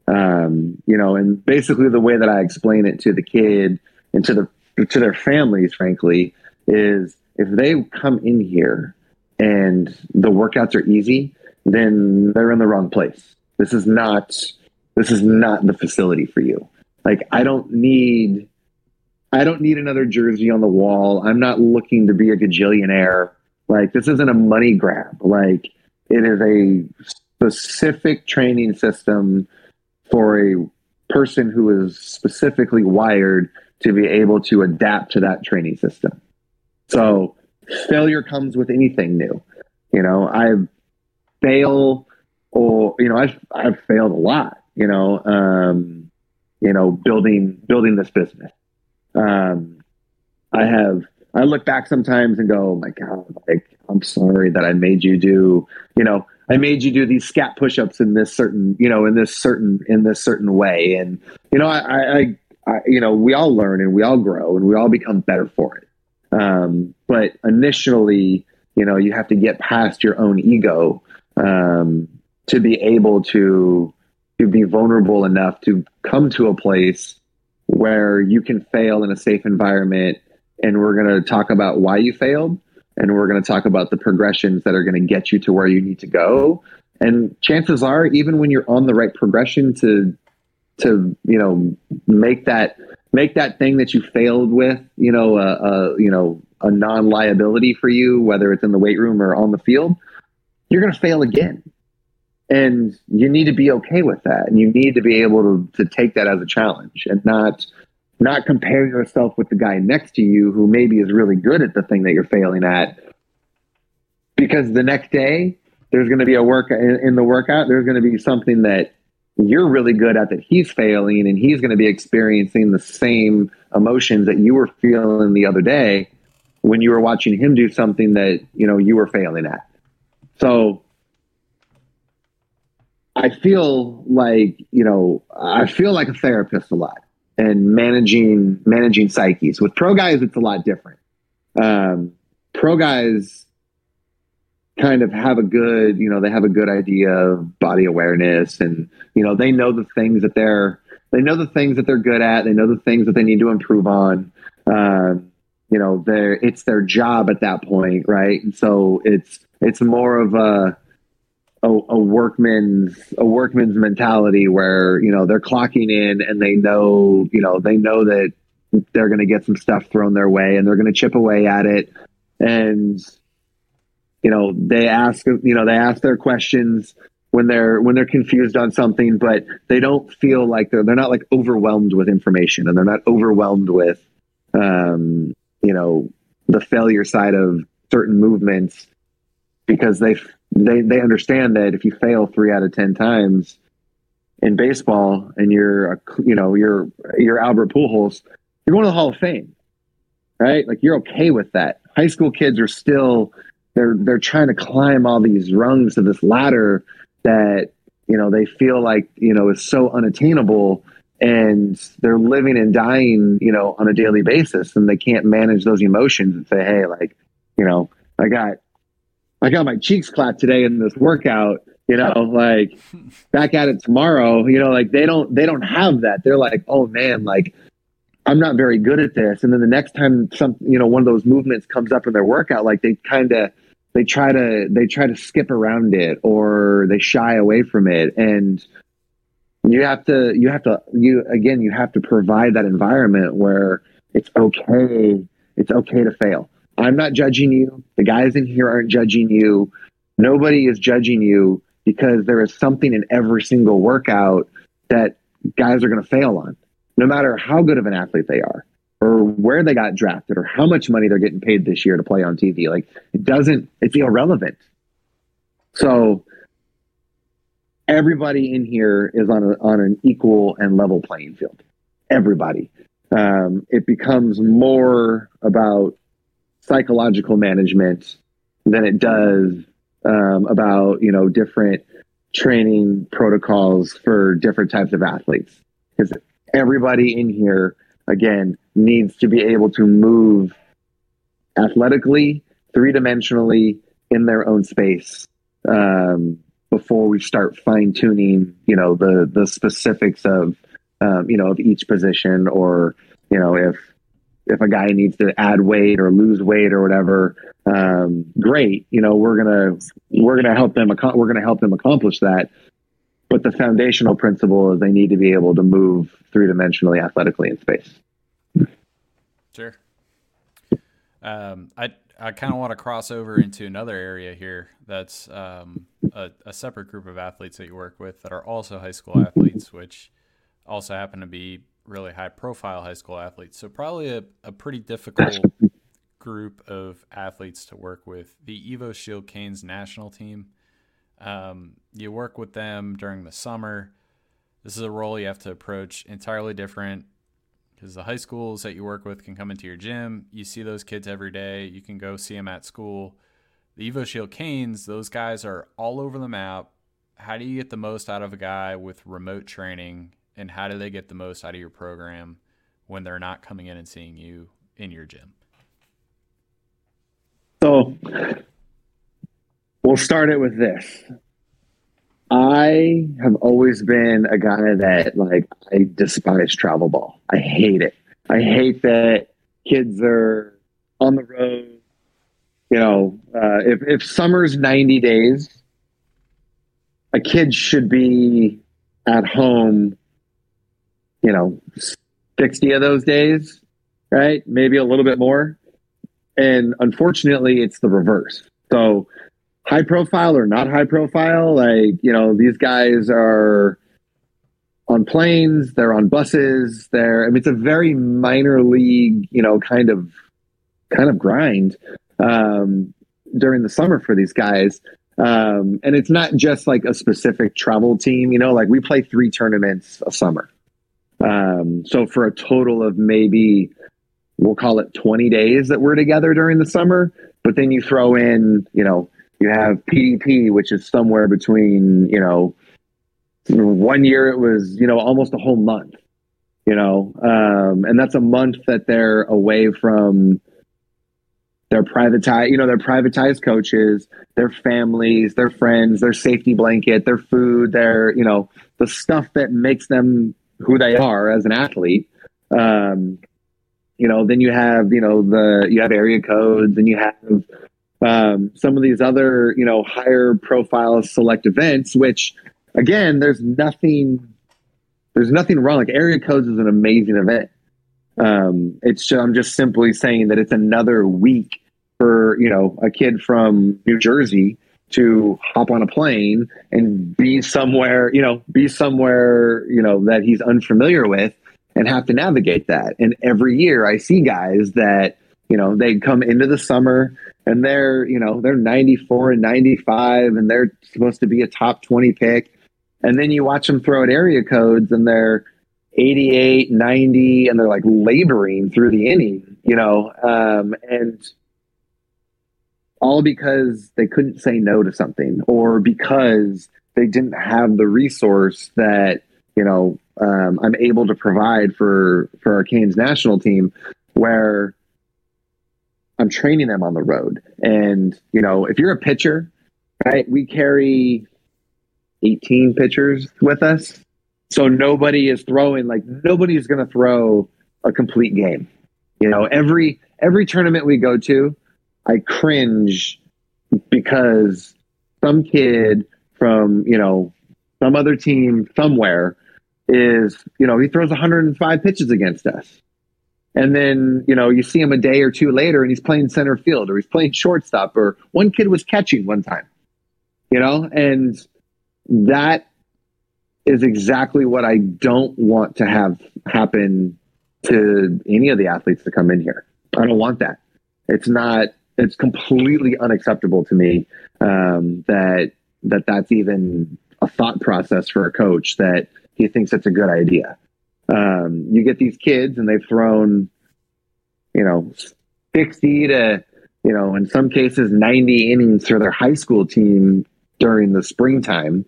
Um, you know, and basically the way that I explain it to the kid and to the to their families, frankly, is if they come in here and the workouts are easy, then they're in the wrong place. This is not this is not the facility for you. Like I don't need I don't need another jersey on the wall. I'm not looking to be a gajillionaire. Like this isn't a money grab. Like it is a specific training system for a person who is specifically wired to be able to adapt to that training system. So failure comes with anything new. You know, I fail or you know, I've I've failed a lot, you know, um, you know, building building this business. Um, I have I look back sometimes and go, oh my God, like I'm sorry that I made you do, you know, I made you do these scap push-ups in this certain, you know, in this certain in this certain way. And you know, I, I, I you know, we all learn and we all grow and we all become better for it. Um, but initially, you know, you have to get past your own ego um, to be able to to be vulnerable enough to come to a place where you can fail in a safe environment. And we're going to talk about why you failed, and we're going to talk about the progressions that are going to get you to where you need to go. And chances are, even when you're on the right progression to to you know make that make that thing that you failed with, you know, a, a you know a non liability for you, whether it's in the weight room or on the field, you're going to fail again, and you need to be okay with that, and you need to be able to to take that as a challenge and not not compare yourself with the guy next to you who maybe is really good at the thing that you're failing at because the next day there's going to be a work in, in the workout. There's going to be something that you're really good at that he's failing, and he's going to be experiencing the same emotions that you were feeling the other day when you were watching him do something that you know you were failing at. So I feel like you know I feel like a therapist a lot and managing managing psyches. With pro guys, it's a lot different. Um, pro guys kind of have a good you know they have a good idea of body awareness and you know they know the things that they're they know the things that they're good at. They know the things that they need to improve on. Um, you know they're it's their job at that point right? And so it's it's more of a a, a workman's a workman's mentality where you know they're clocking in and they know you know they know that they're going to get some stuff thrown their way and they're going to chip away at it. And you know they ask you know they ask their questions when they're when they're confused on something but they don't feel like they're they're not like overwhelmed with information and they're not overwhelmed with um you know the failure side of certain movements because they they they understand that if you fail three out of ten times in baseball and you're a, you know you're you're Albert Pujols, you're going to the Hall of Fame, right? Like you're okay with that. High school kids are still they're they're trying to climb all these rungs of this ladder that you know they feel like you know is so unattainable and they're living and dying you know on a daily basis and they can't manage those emotions and say hey like you know i got I got my cheeks clapped today in this workout, you know, like back at it tomorrow, you know, like they don't they don't have that. They're like, "Oh man, like I'm not very good at this." And then the next time some, you know, one of those movements comes up in their workout, like they kind of they try to they try to skip around it or they shy away from it and you have to you have to you again you have to provide that environment where it's okay it's okay to fail I'm not judging you. The guys in here aren't judging you. Nobody is judging you because there is something in every single workout that guys are going to fail on, no matter how good of an athlete they are, or where they got drafted, or how much money they're getting paid this year to play on TV. Like it doesn't, it's irrelevant. So everybody in here is on a, on an equal and level playing field. Everybody. Um, it becomes more about psychological management than it does um, about you know different training protocols for different types of athletes because everybody in here again needs to be able to move athletically three-dimensionally in their own space um, before we start fine-tuning you know the the specifics of um, you know of each position or you know if if a guy needs to add weight or lose weight or whatever, um, great. You know, we're gonna we're gonna help them. We're gonna help them accomplish that. But the foundational principle is they need to be able to move three dimensionally, athletically in space. Sure. Um, I I kind of want to cross over into another area here. That's um, a, a separate group of athletes that you work with that are also high school athletes, which also happen to be really high profile high school athletes. So probably a, a pretty difficult group of athletes to work with. The Evoshield Canes national team. Um, you work with them during the summer. This is a role you have to approach entirely different because the high schools that you work with can come into your gym. You see those kids every day. You can go see them at school. The Evoshield Canes, those guys are all over the map. How do you get the most out of a guy with remote training and how do they get the most out of your program when they're not coming in and seeing you in your gym? So we'll start it with this. I have always been a guy that like I despise travel ball. I hate it. I hate that kids are on the road. You know, uh, if if summer's ninety days, a kid should be at home you know, 60 of those days, right? Maybe a little bit more. And unfortunately, it's the reverse. So, high profile or not high profile, like, you know, these guys are on planes, they're on buses, they're, I mean, it's a very minor league, you know, kind of, kind of grind. Um, during the summer for these guys. Um, and it's not just like a specific travel team, you know, like we play three tournaments a summer. Um, so for a total of maybe we'll call it 20 days that we're together during the summer, but then you throw in, you know, you have PDP, which is somewhere between, you know, one year it was, you know, almost a whole month, you know, um, and that's a month that they're away from their privatized, you know, their privatized coaches, their families, their friends, their safety blanket, their food, their, you know, the stuff that makes them who they are as an athlete. Um, you know, then you have, you know, the, you have area codes and you have, um, some of these other, you know, higher profile select events, which again, there's nothing, there's nothing wrong. Like area codes is an amazing event. Um, it's I'm just simply saying that it's another week for, you know, a kid from New Jersey to hop on a plane and be somewhere, you know, be somewhere, you know, that he's unfamiliar with and have to navigate that. And every year I see guys that, you know, they come into the summer and they're, you know, they're 94 and 95 and they're supposed to be a top 20 pick. And then you watch them throw out area codes and they're 88, 90, and they're like laboring through the inning, you know, um, and all because they couldn't say no to something or because they didn't have the resource that, you know, um, I'm able to provide for, for our Canes national team where I'm training them on the road. And, you know, if you're a pitcher, right, we carry 18 pitchers with us. So nobody is throwing like nobody's going to throw a complete game. You know, every every tournament we go to, I cringe because some kid from, you know, some other team somewhere is, you know, he throws 105 pitches against us. And then, you know, you see him a day or two later and he's playing center field or he's playing shortstop or one kid was catching one time, you know, and that is exactly what I don't want to have happen to any of the athletes that come in here. I don't want that. It's not, it's completely unacceptable to me um, that that that's even a thought process for a coach that he thinks it's a good idea. Um, you get these kids and they've thrown, you know, 60 to, you know, in some cases 90 innings for their high school team during the springtime,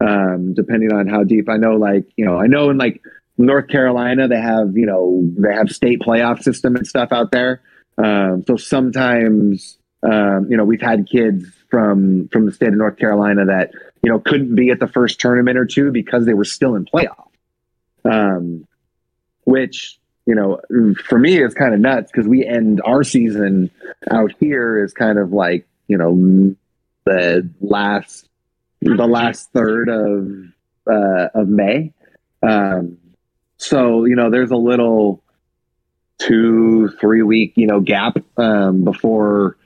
um, depending on how deep. I know, like, you know, I know in like North Carolina, they have, you know, they have state playoff system and stuff out there. Um, so sometimes, um, you know, we've had kids from from the state of North Carolina that you know couldn't be at the first tournament or two because they were still in playoff. Um, which you know, for me is kind of nuts because we end our season out here is kind of like you know the last the last third of uh, of May. Um, so you know, there's a little two three week you know gap um, before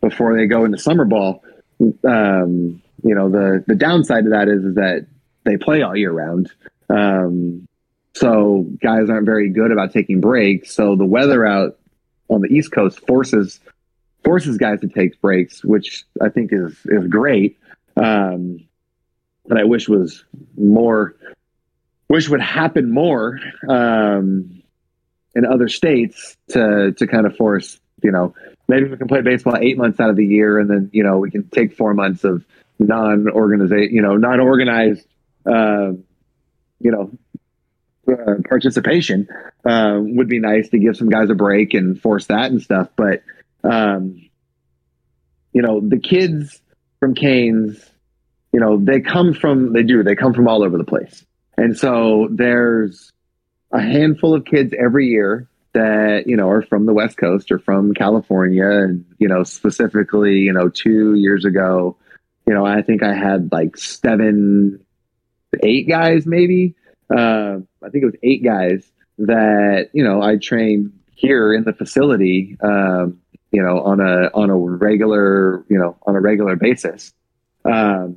before they go into summer ball. Um, you know the the downside of that is, is that they play all year round. Um, so guys aren't very good about taking breaks. So the weather out on the East Coast forces forces guys to take breaks, which I think is is great. Um, but I wish was more wish would happen more. Um, in other states to to kind of force you know maybe we can play baseball eight months out of the year and then you know we can take four months of non-organized you know non-organized uh, you know uh, participation uh, would be nice to give some guys a break and force that and stuff but um, you know the kids from canes you know they come from they do they come from all over the place. And so there's a handful of kids every year that you know are from the west coast or from california. And you know specifically you know two years ago you know i think i had like seven eight guys maybe. Uh, i think it was eight guys that you know i trained here in the facility um, you know on a on a regular you know on a regular basis um,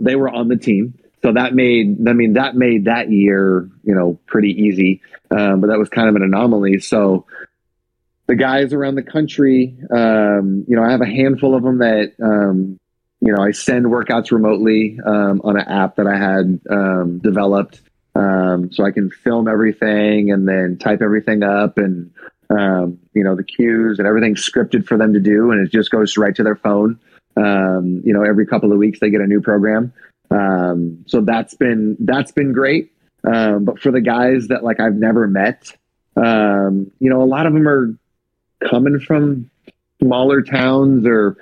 they were on the team so that made, I mean, that made that year, you know, pretty easy. Um, but that was kind of an anomaly. So, the guys around the country, um, you know, I have a handful of them that, um, you know, I send workouts remotely um, on an app that I had um, developed. Um, so I can film everything and then type everything up and, um, you know, the cues and everything scripted for them to do. And it just goes right to their phone. you know, every couple of weeks they get a new program. so that's been, that's been great. but for the guys that like I've never met, you know, a lot of them are coming from smaller towns or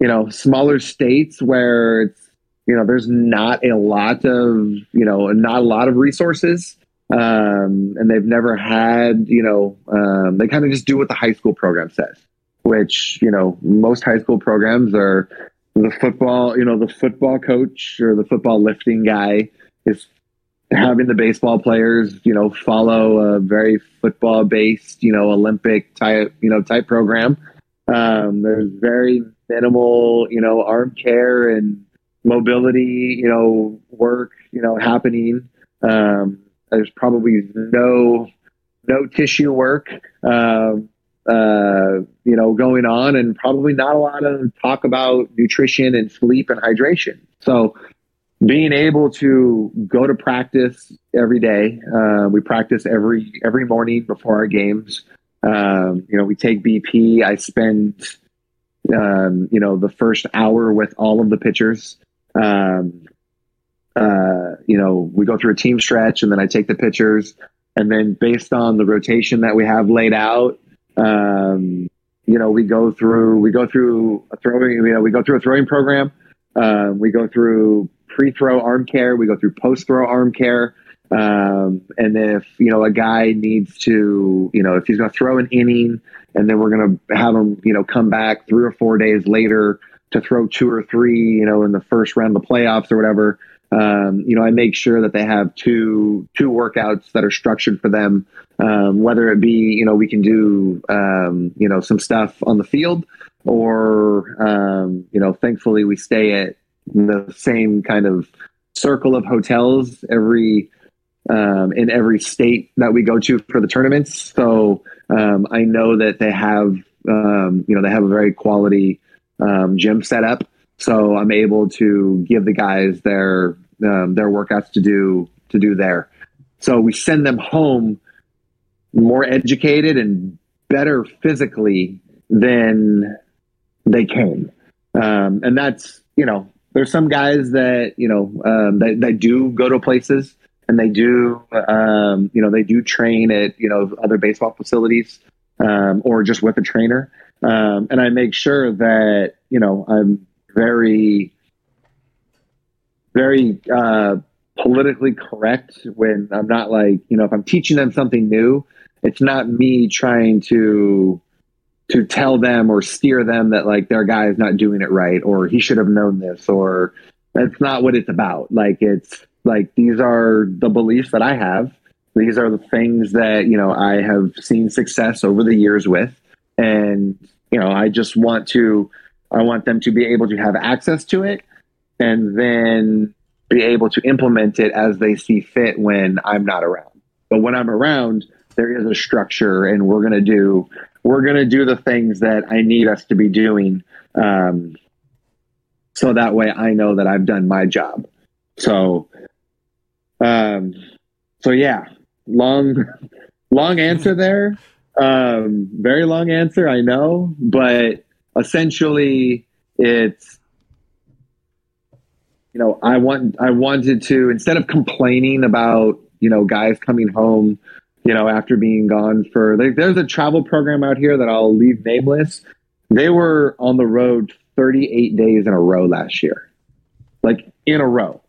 you know smaller states where it's you know there's not a lot of you know not a lot of resources um, and they've never had you know um, they kind of just do what the high school program says which you know most high school programs are the football you know the football coach or the football lifting guy is having the baseball players, you know, follow a very football based, you know, Olympic type, you know, type program. Um, there's very minimal, you know, arm care and mobility, you know, work, you know, happening. Um, there's probably no, no tissue work, um, uh, you know, going on and probably not a lot of talk about nutrition and sleep and hydration. So, being able to go to practice every day. Uh, we practice every every morning before our games. Um, you know, we take BP. I spend um, you know the first hour with all of the pitchers. Um, uh, you know, we go through a team stretch, and then I take the pitchers, and then based on the rotation that we have laid out. Um, you know, we go through we go through a throwing. You know, we go through a throwing program. Uh, we go through pre-throw arm care. We go through post-throw arm care. Um, and if you know a guy needs to, you know, if he's going to throw an inning, and then we're going to have him, you know, come back three or four days later to throw two or three, you know, in the first round of the playoffs or whatever. Um, you know, I make sure that they have two two workouts that are structured for them. Um, whether it be, you know, we can do, um, you know, some stuff on the field, or um, you know, thankfully we stay at the same kind of circle of hotels every um, in every state that we go to for the tournaments. So um, I know that they have um, you know they have a very quality um, gym setup. So I'm able to give the guys their um, their workouts to do to do there. So we send them home more educated and better physically than they came, um, and that's you know there's some guys that you know um, that, that do go to places and they do um, you know they do train at you know other baseball facilities um, or just with a trainer um, and i make sure that you know i'm very very uh, politically correct when i'm not like you know if i'm teaching them something new it's not me trying to to tell them or steer them that like their guy is not doing it right or he should have known this or that's not what it's about. Like it's like these are the beliefs that I have. These are the things that, you know, I have seen success over the years with. And, you know, I just want to I want them to be able to have access to it and then be able to implement it as they see fit when I'm not around. But when I'm around, there is a structure and we're going to do we're going to do the things that I need us to be doing. Um, so that way I know that I've done my job. So, um, so yeah, long, long answer there. Um, very long answer, I know, but essentially it's, you know, I want, I wanted to, instead of complaining about, you know, guys coming home you know, after being gone for like, there's a travel program out here that I'll leave nameless. They were on the road 38 days in a row last year, like in a row.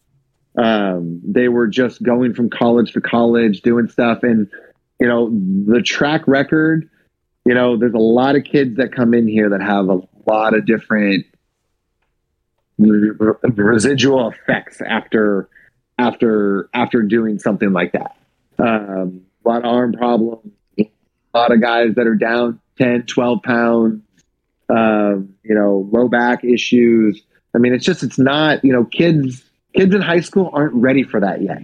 Um, they were just going from college to college, doing stuff, and you know, the track record. You know, there's a lot of kids that come in here that have a lot of different residual effects after after after doing something like that. Um, a lot of arm problems, a lot of guys that are down 10, 12 pounds, um, you know, low back issues. I mean, it's just, it's not, you know, kids, kids in high school aren't ready for that yet.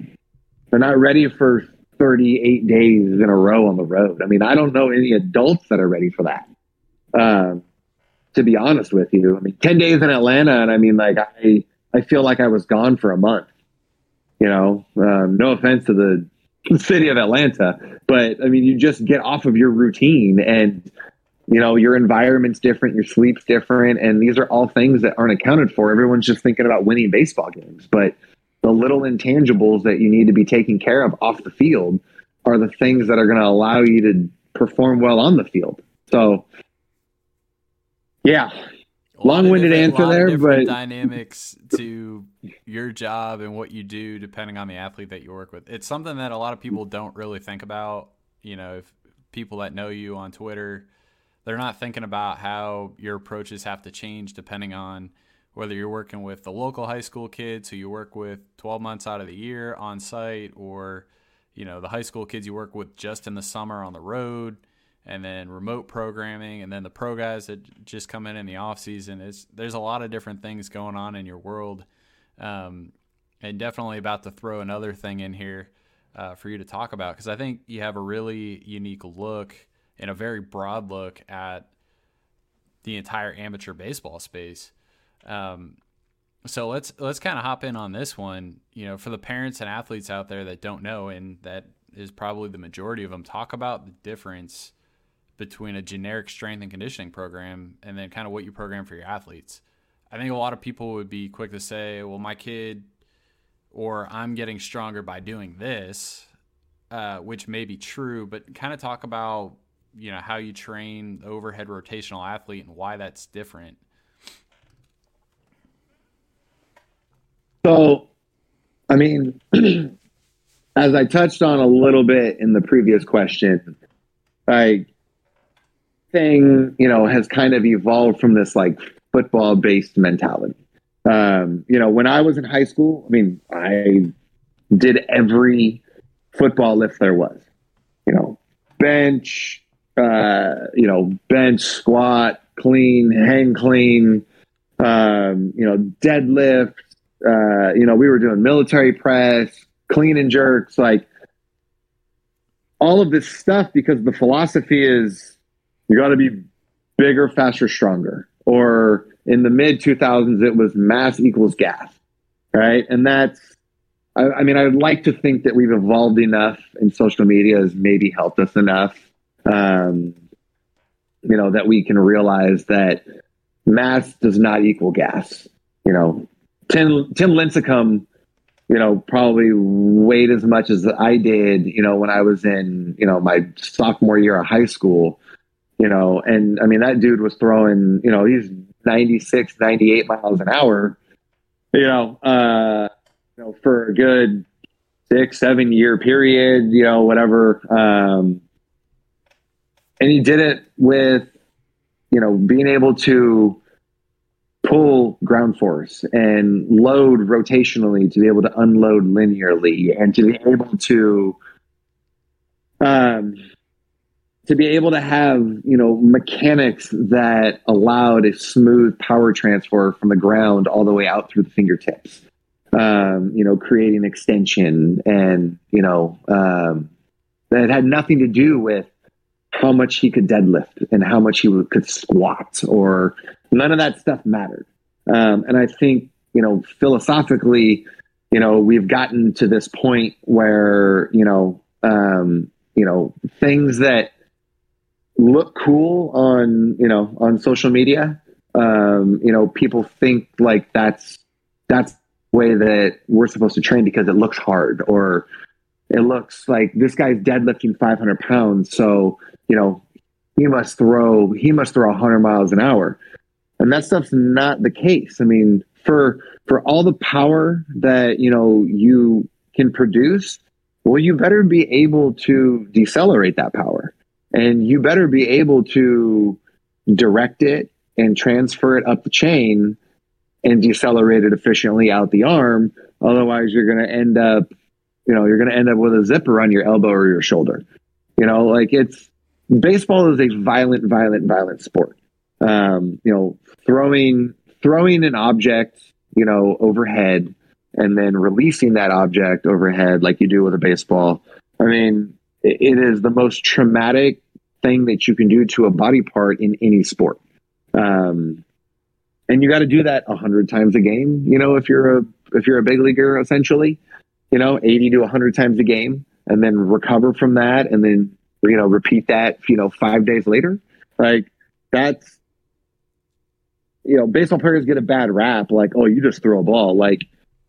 They're not ready for, 38 days in a row on the road. I mean, I don't know any adults that are ready for that. Um, to be honest with you, I mean, 10 days in Atlanta, and I mean, like, I, I feel like I was gone for a month. You know, um, no offense to the city of Atlanta, but I mean, you just get off of your routine and, you know, your environment's different, your sleep's different, and these are all things that aren't accounted for. Everyone's just thinking about winning baseball games, but the little intangibles that you need to be taking care of off the field are the things that are going to allow you to perform well on the field. So, yeah, long-winded answer there, but dynamics to your job and what you do depending on the athlete that you work with. It's something that a lot of people don't really think about. You know, if people that know you on Twitter, they're not thinking about how your approaches have to change depending on whether you're working with the local high school kids who you work with 12 months out of the year on site or you know the high school kids you work with just in the summer on the road and then remote programming and then the pro guys that just come in in the off season is there's a lot of different things going on in your world. Um, and definitely about to throw another thing in here uh, for you to talk about because i think you have a really unique look and a very broad look at the entire amateur baseball space um, so let's let's kind of hop in on this one. You know, for the parents and athletes out there that don't know, and that is probably the majority of them, talk about the difference between a generic strength and conditioning program and then kind of what you program for your athletes. I think a lot of people would be quick to say, "Well, my kid," or "I'm getting stronger by doing this," uh, which may be true, but kind of talk about you know how you train the overhead rotational athlete and why that's different So, I mean, as I touched on a little bit in the previous question, like thing, you know, has kind of evolved from this like football based mentality. Um, you know, when I was in high school, I mean, I did every football lift there was. You know, bench, uh, you know, bench, squat, clean, hang clean, um, you know, deadlift, uh, you know, we were doing military press, clean and jerks, like all of this stuff because the philosophy is you got to be bigger, faster, stronger. Or in the mid 2000s, it was mass equals gas, right? And that's, I, I mean, I would like to think that we've evolved enough and social media has maybe helped us enough, um, you know, that we can realize that mass does not equal gas. You know, Tim Tim Lincecum, you know, probably weighed as much as I did, you know, when I was in, you know, my sophomore year of high school, you know, and I mean that dude was throwing, you know, he's 96, 98 miles an hour, you know, uh, you know, for a good six, seven year period, you know, whatever. Um, and he did it with, you know, being able to pull ground force and load rotationally to be able to unload linearly and to be able to um, to be able to have you know mechanics that allowed a smooth power transfer from the ground all the way out through the fingertips. Um, you know creating extension and you know um, that had nothing to do with how much he could deadlift and how much he could squat or none of that stuff mattered. Um, and I think, you know, philosophically, you know, we've gotten to this point where, you know, um, you know, things that look cool on, you know, on social media, um, you know, people think like that's, that's the way that we're supposed to train because it looks hard or it looks like this guy's deadlifting 500 pounds. So, you know, he must throw, he must throw 100 miles an hour and that stuff's not the case. I mean, for for all the power that you know you can produce, well, you better be able to decelerate that power, and you better be able to direct it and transfer it up the chain and decelerate it efficiently out the arm. Otherwise, you're going to end up, you know, you're going to end up with a zipper on your elbow or your shoulder. You know, like it's baseball is a violent, violent, violent sport um, you know, throwing throwing an object, you know, overhead and then releasing that object overhead like you do with a baseball I mean, it, it is the most traumatic thing that you can do to a body part in any sport. Um, and you got to do that a hundred times a game. You know, if you're a if you're a big leaguer, essentially, you know, eighty to hundred times a game, and then recover from that, and then you know repeat that, you know, five days later. Like that's you know, baseball players get a bad rap. Like, oh, you just throw a ball. Like,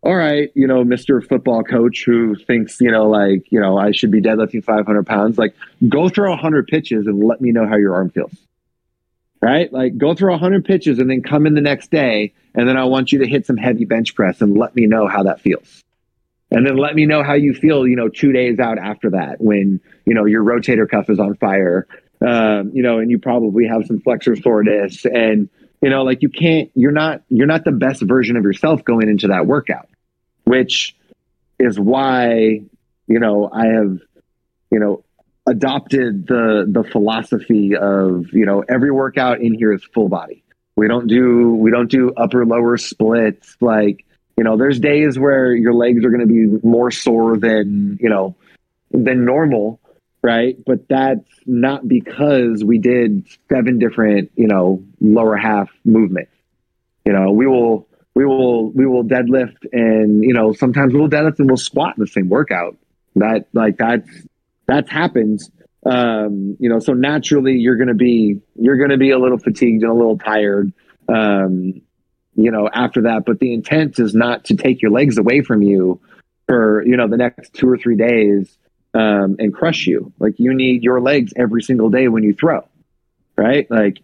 all right, you know, Mr. Football Coach who thinks, you know, like, you know, I should be deadlifting 500 pounds. Like, go throw 100 pitches and let me know how your arm feels. Right? Like, go throw 100 pitches and then come in the next day. And then I want you to hit some heavy bench press and let me know how that feels. And then let me know how you feel, you know, two days out after that when, you know, your rotator cuff is on fire, um, you know, and you probably have some flexor soreness and, you know, like you can't, you're not, you're not the best version of yourself going into that workout, which is why, you know, I have, you know, adopted the the philosophy of, you know, every workout in here is full body. We don't do we don't do upper lower splits. Like, you know, there's days where your legs are going to be more sore than, you know, than normal right? But that's not because we did seven different, you know, lower half movements. You know, we will we will we will deadlift and you know sometimes we'll deadlift and we'll squat in the same workout. That like that's that's happens. Um, you know, so naturally you're gonna be you're gonna be a little fatigued and a little tired. Um, you know, after that, but the intent is not to take your legs away from you for you know the next two or three days um, and crush you. Like you need your legs every single day when you throw, right? Like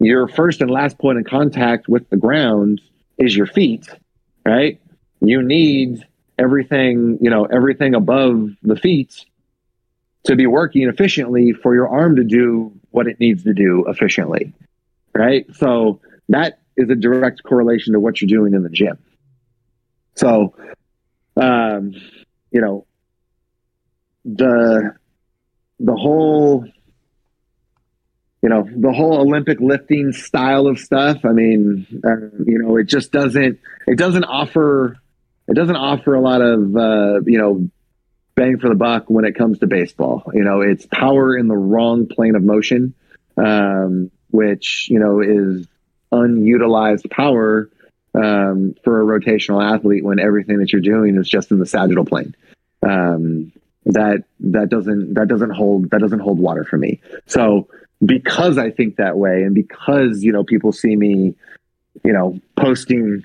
your first and last point of contact with the ground is your feet, right? You need everything, you know, everything above the feet to be working efficiently for your arm to do what it needs to do efficiently, right? So that is a direct correlation to what you're doing in the gym. So, um, you know, the the whole you know the whole olympic lifting style of stuff i mean uh, you know it just doesn't it doesn't offer it doesn't offer a lot of uh, you know bang for the buck when it comes to baseball you know it's power in the wrong plane of motion um, which you know is unutilized power um, for a rotational athlete when everything that you're doing is just in the sagittal plane um, that that doesn't that doesn't hold that doesn't hold water for me. So because I think that way, and because you know people see me, you know, posting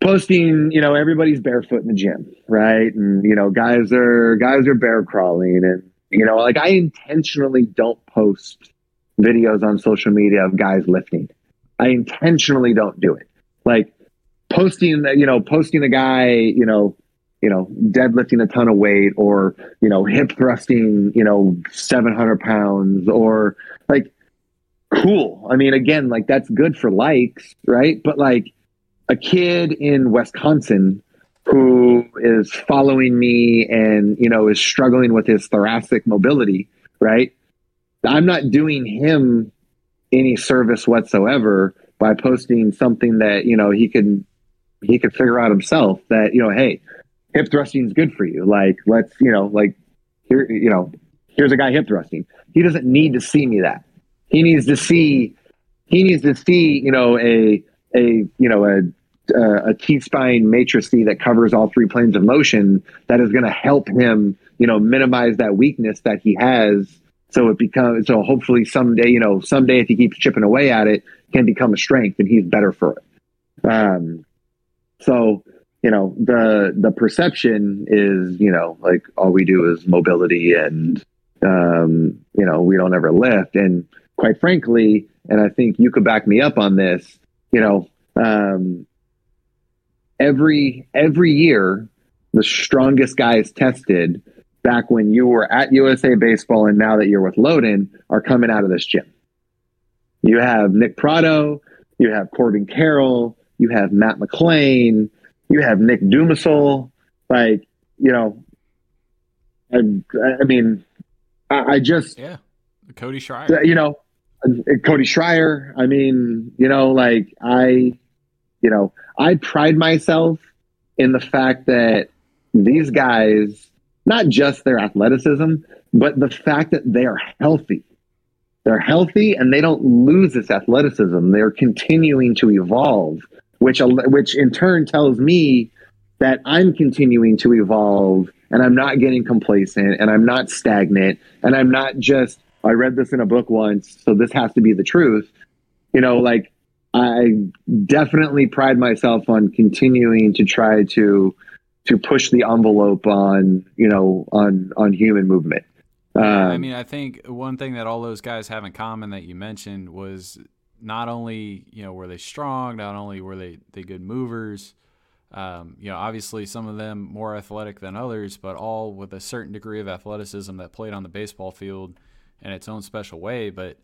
posting, you know, everybody's barefoot in the gym, right? And you know, guys are guys are bear crawling, and you know, like I intentionally don't post videos on social media of guys lifting. I intentionally don't do it. Like posting, you know, posting a guy, you know, you know, deadlifting a ton of weight or, you know, hip thrusting, you know, 700 pounds or like, cool. I mean, again, like that's good for likes, right? But like a kid in Wisconsin who is following me and, you know, is struggling with his thoracic mobility, right? I'm not doing him any service whatsoever by posting something that, you know, he can he could figure out himself that, you know, hey, hip thrusting is good for you. Like, let's, you know, like here, you know, here's a guy hip thrusting. He doesn't need to see me that. He needs to see, he needs to see, you know, a, a, you know, a, a T spine matrix that covers all three planes of motion that is going to help him, you know, minimize that weakness that he has. So it becomes, so hopefully someday, you know, someday if he keeps chipping away at it, can become a strength and he's better for it. Um, so you know the the perception is you know like all we do is mobility and um, you know we don't ever lift and quite frankly and i think you could back me up on this you know um, every every year the strongest guys tested back when you were at usa baseball and now that you're with loden are coming out of this gym. You have nick Pratto, you have corbin carroll you have matt mclain you have Nick Dumasol, like you know, I, I mean, I, I just yeah, Cody Schrier, uh, you know, uh, Cody Schrier. I mean, you know, like I, you know, I pride myself in the fact that these guys not just their athleticism, but the fact that they are healthy. They're healthy and they don't lose this athleticism. They're continuing to evolve, which which in turn tells me that I'm continuing to evolve and I'm not getting complacent and I'm not stagnant and I'm not just I read this in a book once, so this has to be the truth. You know, like I definitely pride myself on continuing to try to to push the envelope on you know on on human movement. Um, I mean, I think one thing that all those guys have in common that you mentioned was not only you know were they strong, not only were they they good movers. Um, you know, obviously some of them more athletic than others, but all with a certain degree of athleticism that played on the baseball field in its own special way. But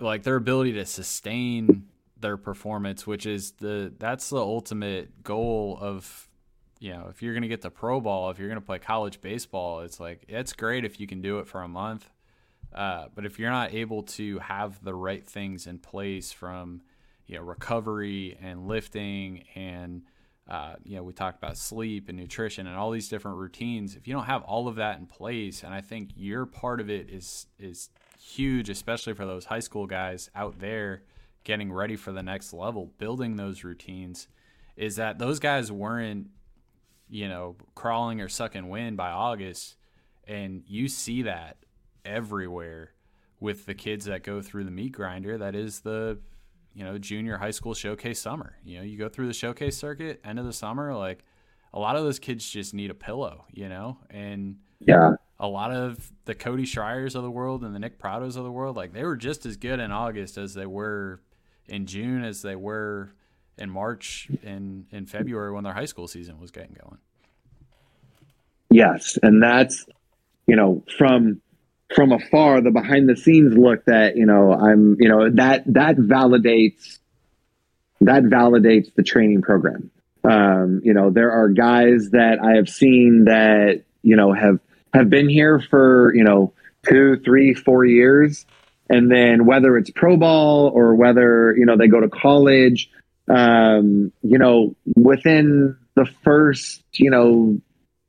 like their ability to sustain their performance, which is the that's the ultimate goal of you know, if you're going to get the pro ball, if you're going to play college baseball, it's like it's great if you can do it for a month. Uh, but if you're not able to have the right things in place from, you know, recovery and lifting and, uh, you know, we talked about sleep and nutrition and all these different routines. If you don't have all of that in place, and I think your part of it is is huge, especially for those high school guys out there getting ready for the next level, building those routines, is that those guys weren't, you know, crawling or sucking wind by August. And you see that everywhere with the kids that go through the meat grinder. That is the, you know, junior high school showcase summer. You know, you go through the showcase circuit, end of the summer, like a lot of those kids just need a pillow, you know? And yeah a lot of the Cody Schriers of the world and the Nick Prattos of the world, like they were just as good in August as they were in June as they were in March and in February when their high school season was getting going. Yes, and that's you know from from afar the behind the scenes look that you know I'm you know that that validates that validates the training program. Um, you know there are guys that I have seen that you know have have been here for you know two, three, four years, and then whether it's pro ball or whether you know they go to college, um, you know, within the first you know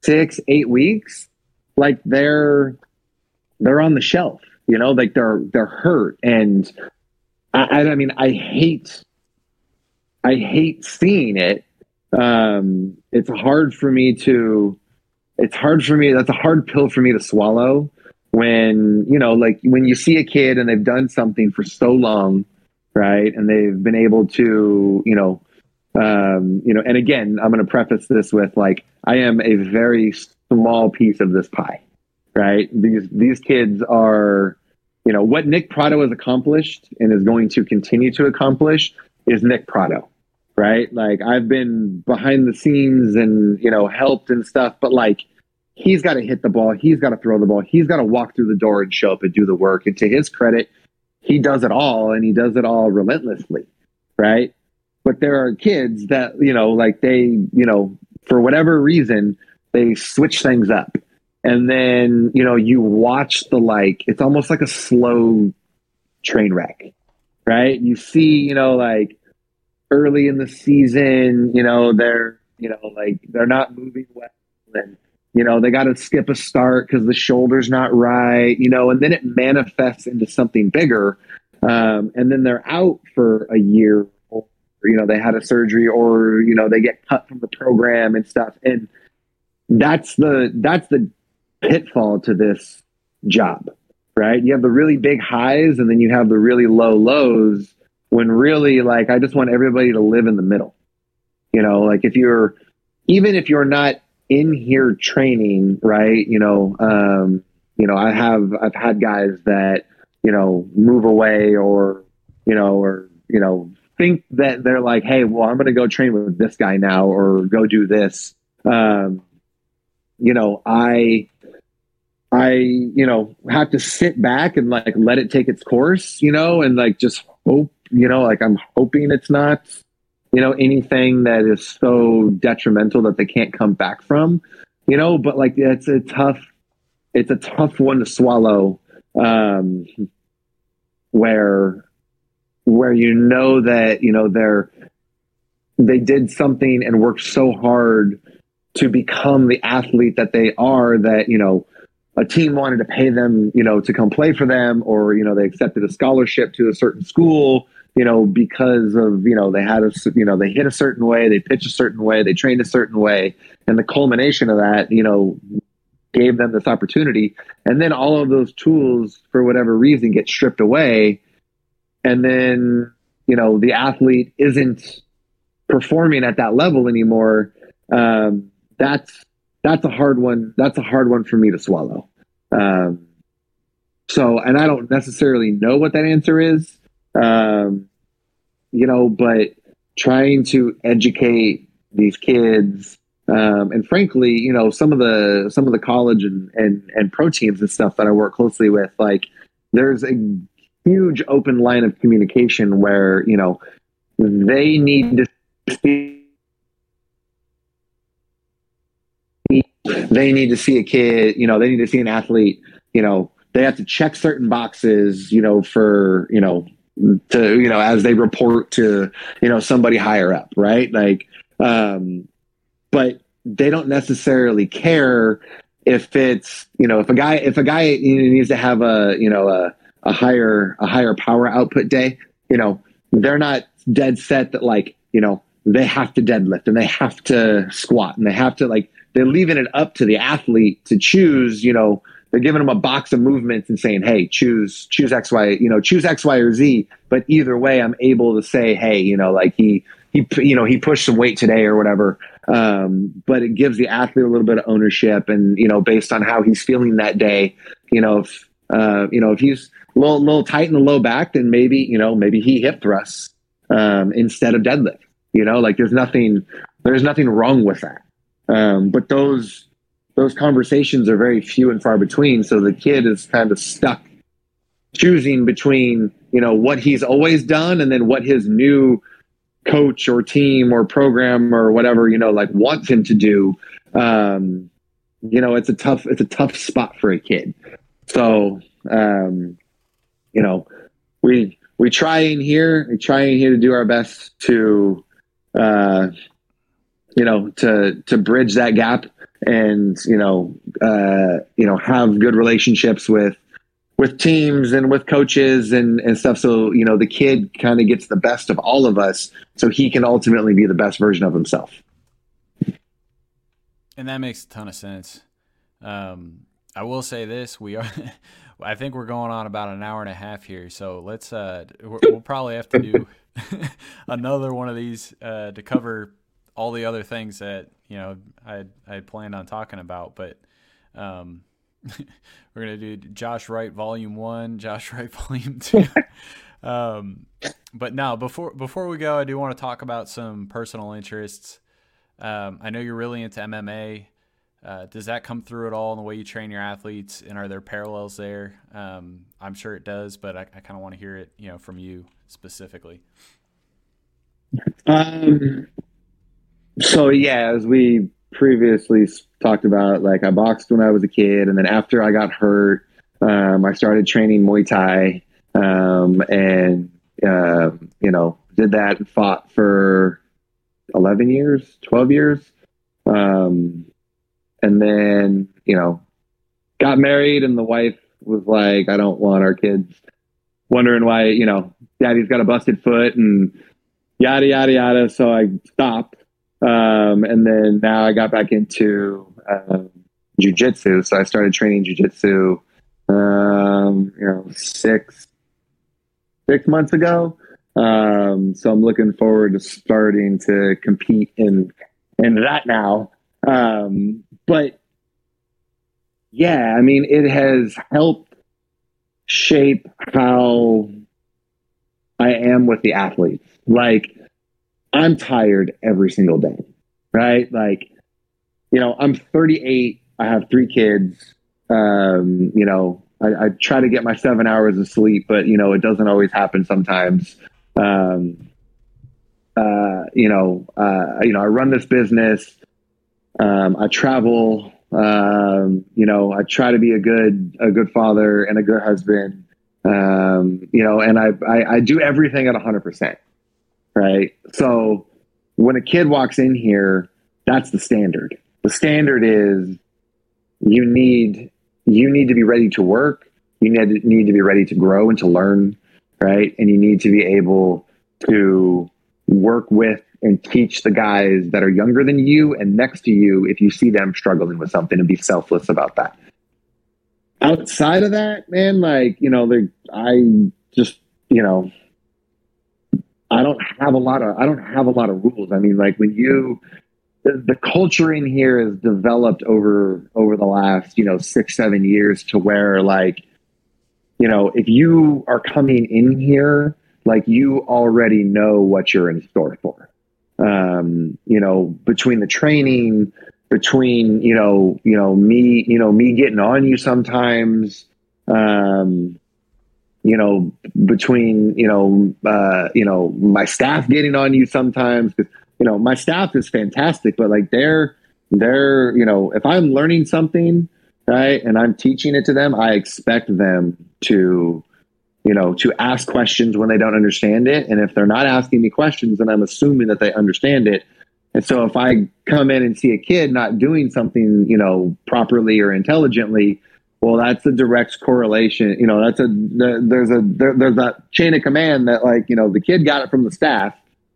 six, eight weeks, like they're they're on the shelf. You know, like they're they're hurt, and I, I mean, I hate I hate seeing it. Um, it's hard for me to it's hard for me. That's a hard pill for me to swallow when, you know, like when you see a kid and they've done something for so long, right? And they've been able to, you know, um, you know, and again, I'm going to preface this with like, I am a very small piece of this pie, right? These, these kids are, you know, what Nick Pratto has accomplished and is going to continue to accomplish is Nick Pratto right? Like I've been behind the scenes and, you know, helped and stuff, but like he's got to hit the ball, he's got to throw the ball, he's got to walk through the door and show up and do the work. And to his credit, he does it all and he does it all relentlessly, right? But there are kids that, you know, like they, you know, for whatever reason, they switch things up. And then, you know, you watch the like, it's almost like a slow train wreck, right? You see, you know, like early in the season, you know, they're, you know, like they're not moving well and, you know, they got to skip a start because the shoulder's not right, you know, and then it manifests into something bigger. Um, and then they're out for a year or, you know, they had a surgery or, you know, they get cut from the program and stuff. And that's the, that's the pitfall to this job, right? You have the really big highs and then you have the really low lows when really like I just want everybody to live in the middle. You know, like if you're even if you're not in here training, right? You know, um, you know, I have I've had guys that, you know, move away or, you know, or, you know, think that they're like, hey, well, I'm gonna go train with this guy now or go do this. Um, you know, I I, you know, have to sit back and like let it take its course, you know, and like just hope you know, like I'm hoping it's not, you know, anything that is so detrimental that they can't come back from, you know, but like it's a tough, it's a tough one to swallow, um, where, where you know that, you know, they're, they did something and worked so hard to become the athlete that they are that, you know, a team wanted to pay them, you know, to come play for them, or, you know, they accepted a scholarship to a certain school, you know, because of, you know, they had a, you know, they hit a certain way, they pitch a certain way, they trained a certain way. And the culmination of that, you know, gave them this opportunity. And then all of those tools, for whatever reason, get stripped away. And then, you know, the athlete isn't performing at that level anymore. Um, that's that's a hard one. That's a hard one for me to swallow. Um, so, and I don't necessarily know what that answer is, um, you know, but trying to educate these kids, um, and frankly, you know, some of the some of the college and and and pro teams and stuff that I work closely with, like, there's a huge open line of communication where you know they need to see they need to see a kid, you know, they need to see an athlete, you know, they have to check certain boxes, you know, for, you know, to, you know, as they report to, you know, somebody higher up, right? Like, um, but they don't necessarily care if it's, you know, if a guy, if a guy needs to have a, you know, a, a higher, a higher power output day, you know, they're not dead set that like, you know, they have to deadlift and they have to squat and they have to like they're leaving it up to the athlete to choose, you know, they're giving them a box of movements and saying, Hey, choose, choose X, Y, you know, choose X, Y, or Z. But either way, I'm able to say, Hey, you know, like he, he, you know, he pushed some weight today or whatever. Um, but it gives the athlete a little bit of ownership and, you know, based on how he's feeling that day, you know, if, uh, you know, if he's a little, little tight in the low back, then maybe, you know, maybe he hip thrusts, um, instead of deadlift, you know, like there's nothing, there's nothing wrong with that. Um, but those those conversations are very few and far between. So the kid is kind of stuck choosing between you know what he's always done and then what his new coach or team or program or whatever you know like wants him to do. Um, you know, it's a tough it's a tough spot for a kid. So um, you know, we we try in here, we try in here to do our best to uh, you know, to to bridge that gap and you know, uh, you know, have good relationships with with teams and with coaches and and stuff. So you know, the kid kind of gets the best of all of us, so he can ultimately be the best version of himself. And that makes a ton of sense. Um, I will say this: we are. I think we're going on about an hour and a half here, so let's. Uh, we'll probably have to do another one of these uh, to cover all the other things that you know I I planned on talking about, but um, we're gonna do Josh Reidt Volume One, Josh Reidt Volume Two. um, but now before before we go, I do want to talk about some personal interests. Um, I know you're really into MMA. Uh, does that come through at all in the way you train your athletes, and are there parallels there? Um, I'm sure it does, but I, I kind of want to hear it, you know, from you specifically. Um, so yeah, as we previously talked about, like I boxed when I was a kid, and then after I got hurt, um, I started training Muay Thai, um, and uh, you know did that and fought for eleven years, twelve years, um, and then you know got married, and the wife was like, "I don't want our kids wondering why you know Daddy's got a busted foot," and yada yada yada. So I stopped um, and then now I got back into um, jujitsu. So I started training jujitsu, um, you know, six six months ago. Um, so I'm looking forward to starting to compete in in that now. Um, but yeah, I mean, it has helped shape how I am with the athletes. Like I'm tired every single day, right? Like, you know, I'm 38. I have three kids. Um, you know, I, I, try to get my seven hours of sleep, but you know, it doesn't always happen sometimes. Um, uh, you know, uh, you know, I run this business. Um, I travel. Um, you know, I try to be a good, a good father and a good husband. Um, you know, and I, I, I do everything at hundred percent right? So when a kid walks in here, that's the standard, the standard is you need you need to be ready to work. You need to, need to be ready to grow and to learn, right? And you need to be able to work with and teach the guys that are younger than you and next to you if you see them struggling with something and be selfless about that. Outside of that, man, like, you know, I just, you know, I don't have a lot of I don't have a lot of rules. I mean, like when you the, the culture in here has developed over over the last, you know, six, seven years to where like, you know, if you are coming in here, like you already know what you're in store for um, you know, between the training, between you know, you know me, you know me getting on you sometimes, um, you know, between you know, uh, you know my staff getting on you sometimes. You know, my staff is fantastic, but like they're they're you know, if I'm learning something right and I'm teaching it to them, I expect them to you know, to ask questions when they don't understand it. And if they're not asking me questions, then I'm assuming that they understand it. And so if I come in and see a kid not doing something, you know, properly or intelligently, well, that's a direct correlation. You know, that's a there's a there, there's a chain of command that like you know the kid got it from the staff,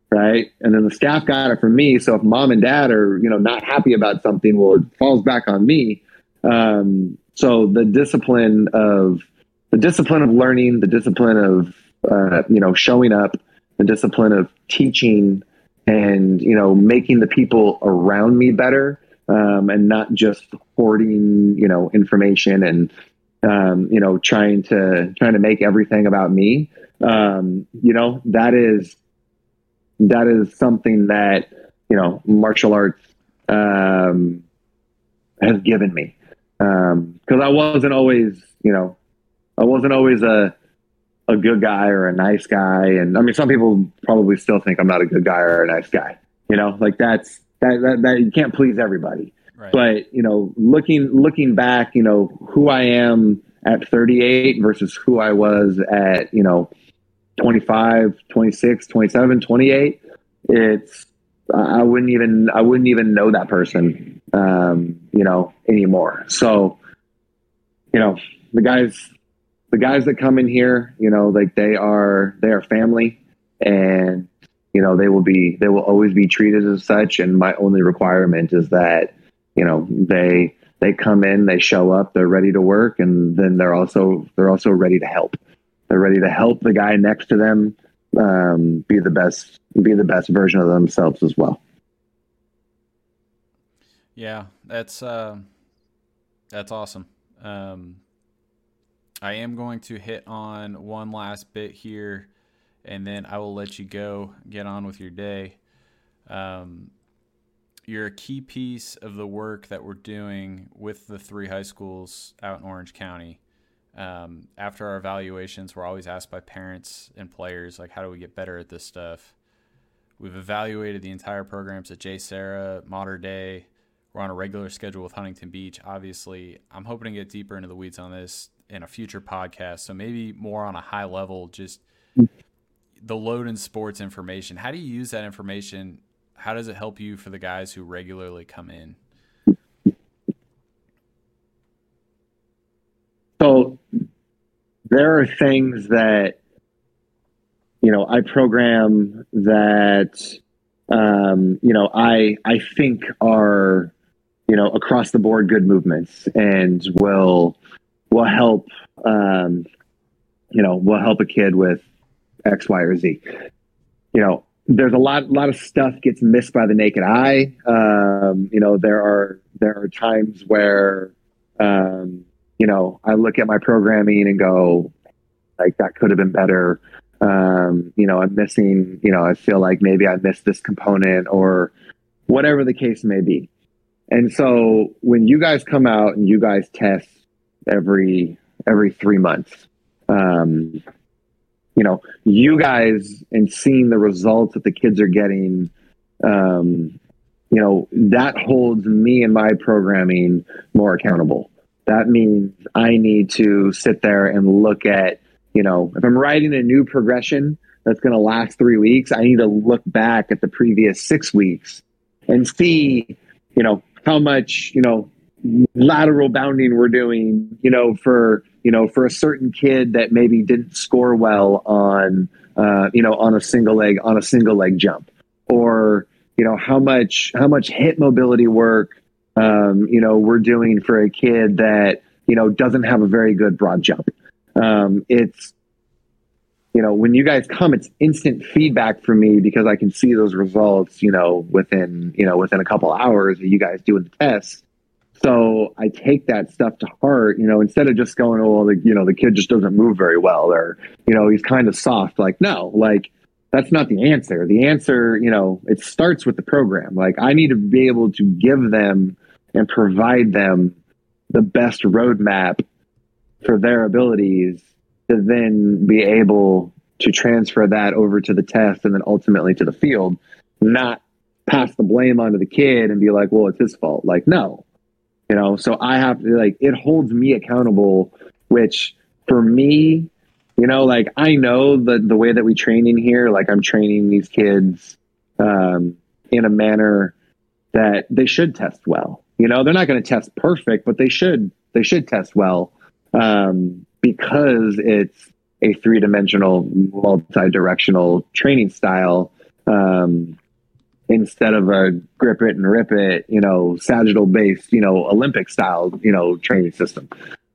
right, and then the staff got it from me. So if mom and dad are you know not happy about something, well, it falls back on me. Um, so the discipline of the discipline of learning, the discipline of uh, you know showing up, the discipline of teaching, and you know making the people around me better, um, and not just hoarding you know information and um, you know trying to trying to make everything about me. Um, you know that is that is something that you know martial arts um, has given me because um, I wasn't always you know I wasn't always a a good guy or a nice guy, and I mean, some people probably still think I'm not a good guy or a nice guy. You know, like that's that that, that you can't please everybody. Right. But you know, looking looking back, you know, who I am at 38 versus who I was at, you know, 25, 26, 27, 28, it's I wouldn't even I wouldn't even know that person um, you know, anymore. So, you know, the guys the guys that come in here, you know, like they are they are family, and you know they will be they will always be treated as such. And my only requirement is that you know they they come in, they show up, they're ready to work, and then they're also they're also ready to help. They're ready to help the guy next to them um, be the best be the best version of themselves as well. Yeah, that's uh, that's awesome. Um, I am going to hit on one last bit here, and then I will let you go get on with your day. Um, you're a key piece of the work that we're doing with the three high schools out in Orange County. Um, after our evaluations, we're always asked by parents and players, like, how do we get better at this stuff? We've evaluated the entire programs at JSerra, Mater Dei. We're on a regular schedule with Huntington Beach. Obviously, I'm hoping to get deeper into the weeds on this in a future podcast. So maybe more on a high level, just the Loden sports information. How do you use that information? How does it help you for the guys who regularly come in? So there are things that you know I program that um, you know I I think are you know across the board good movements and will will help um, you know will help a kid with X, Y, or Z. You know, there's a lot a lot of stuff gets missed by the naked eye. Um, you know, there are there are times where um, you know I look at my programming and go like that could have been better. Um, you know, I'm missing. You know, I feel like maybe I missed this component or whatever the case may be. And so when you guys come out and you guys test every every three months. Um, you know, you guys and seeing the results that the kids are getting, um, you know, that holds me and my programming more accountable. That means I need to sit there and look at, you know, if I'm writing a new progression that's going to last three weeks, I need to look back at the previous six weeks and see, you know, how much you know lateral bounding we're doing you know for you know for a certain kid that maybe didn't score well on uh, you know on a single leg on a single leg jump. Or you know how much how much hip mobility work um, you know we're doing for a kid that you know doesn't have a very good broad jump. Um, it's you know when you guys come it's instant feedback for me because i can see those results you know within you know within a couple hours of you guys doing the tests so I take that stuff to heart, you know, instead of just going, oh, well, the, you know, the kid just doesn't move very well or, you know, he's kind of soft. Like, no, like that's not the answer. The answer, you know, it starts with the program. Like I need to be able to give them and provide them the best roadmap for their abilities to then be able to transfer that over to the test and then ultimately to the field, not pass the blame onto the kid and be like, well, it's his fault. Like, no, you know? So i have to like it holds me accountable which for me you know like i know the the way that we train in here. Like i'm training these kids um, in a manner that they should test well. You know they're not going to test perfect but they should they should test well um, because it's a three-dimensional multi-directional training style. Um, instead of a grip it and rip it, you know, sagittal based, you know, Olympic style, you know, training system.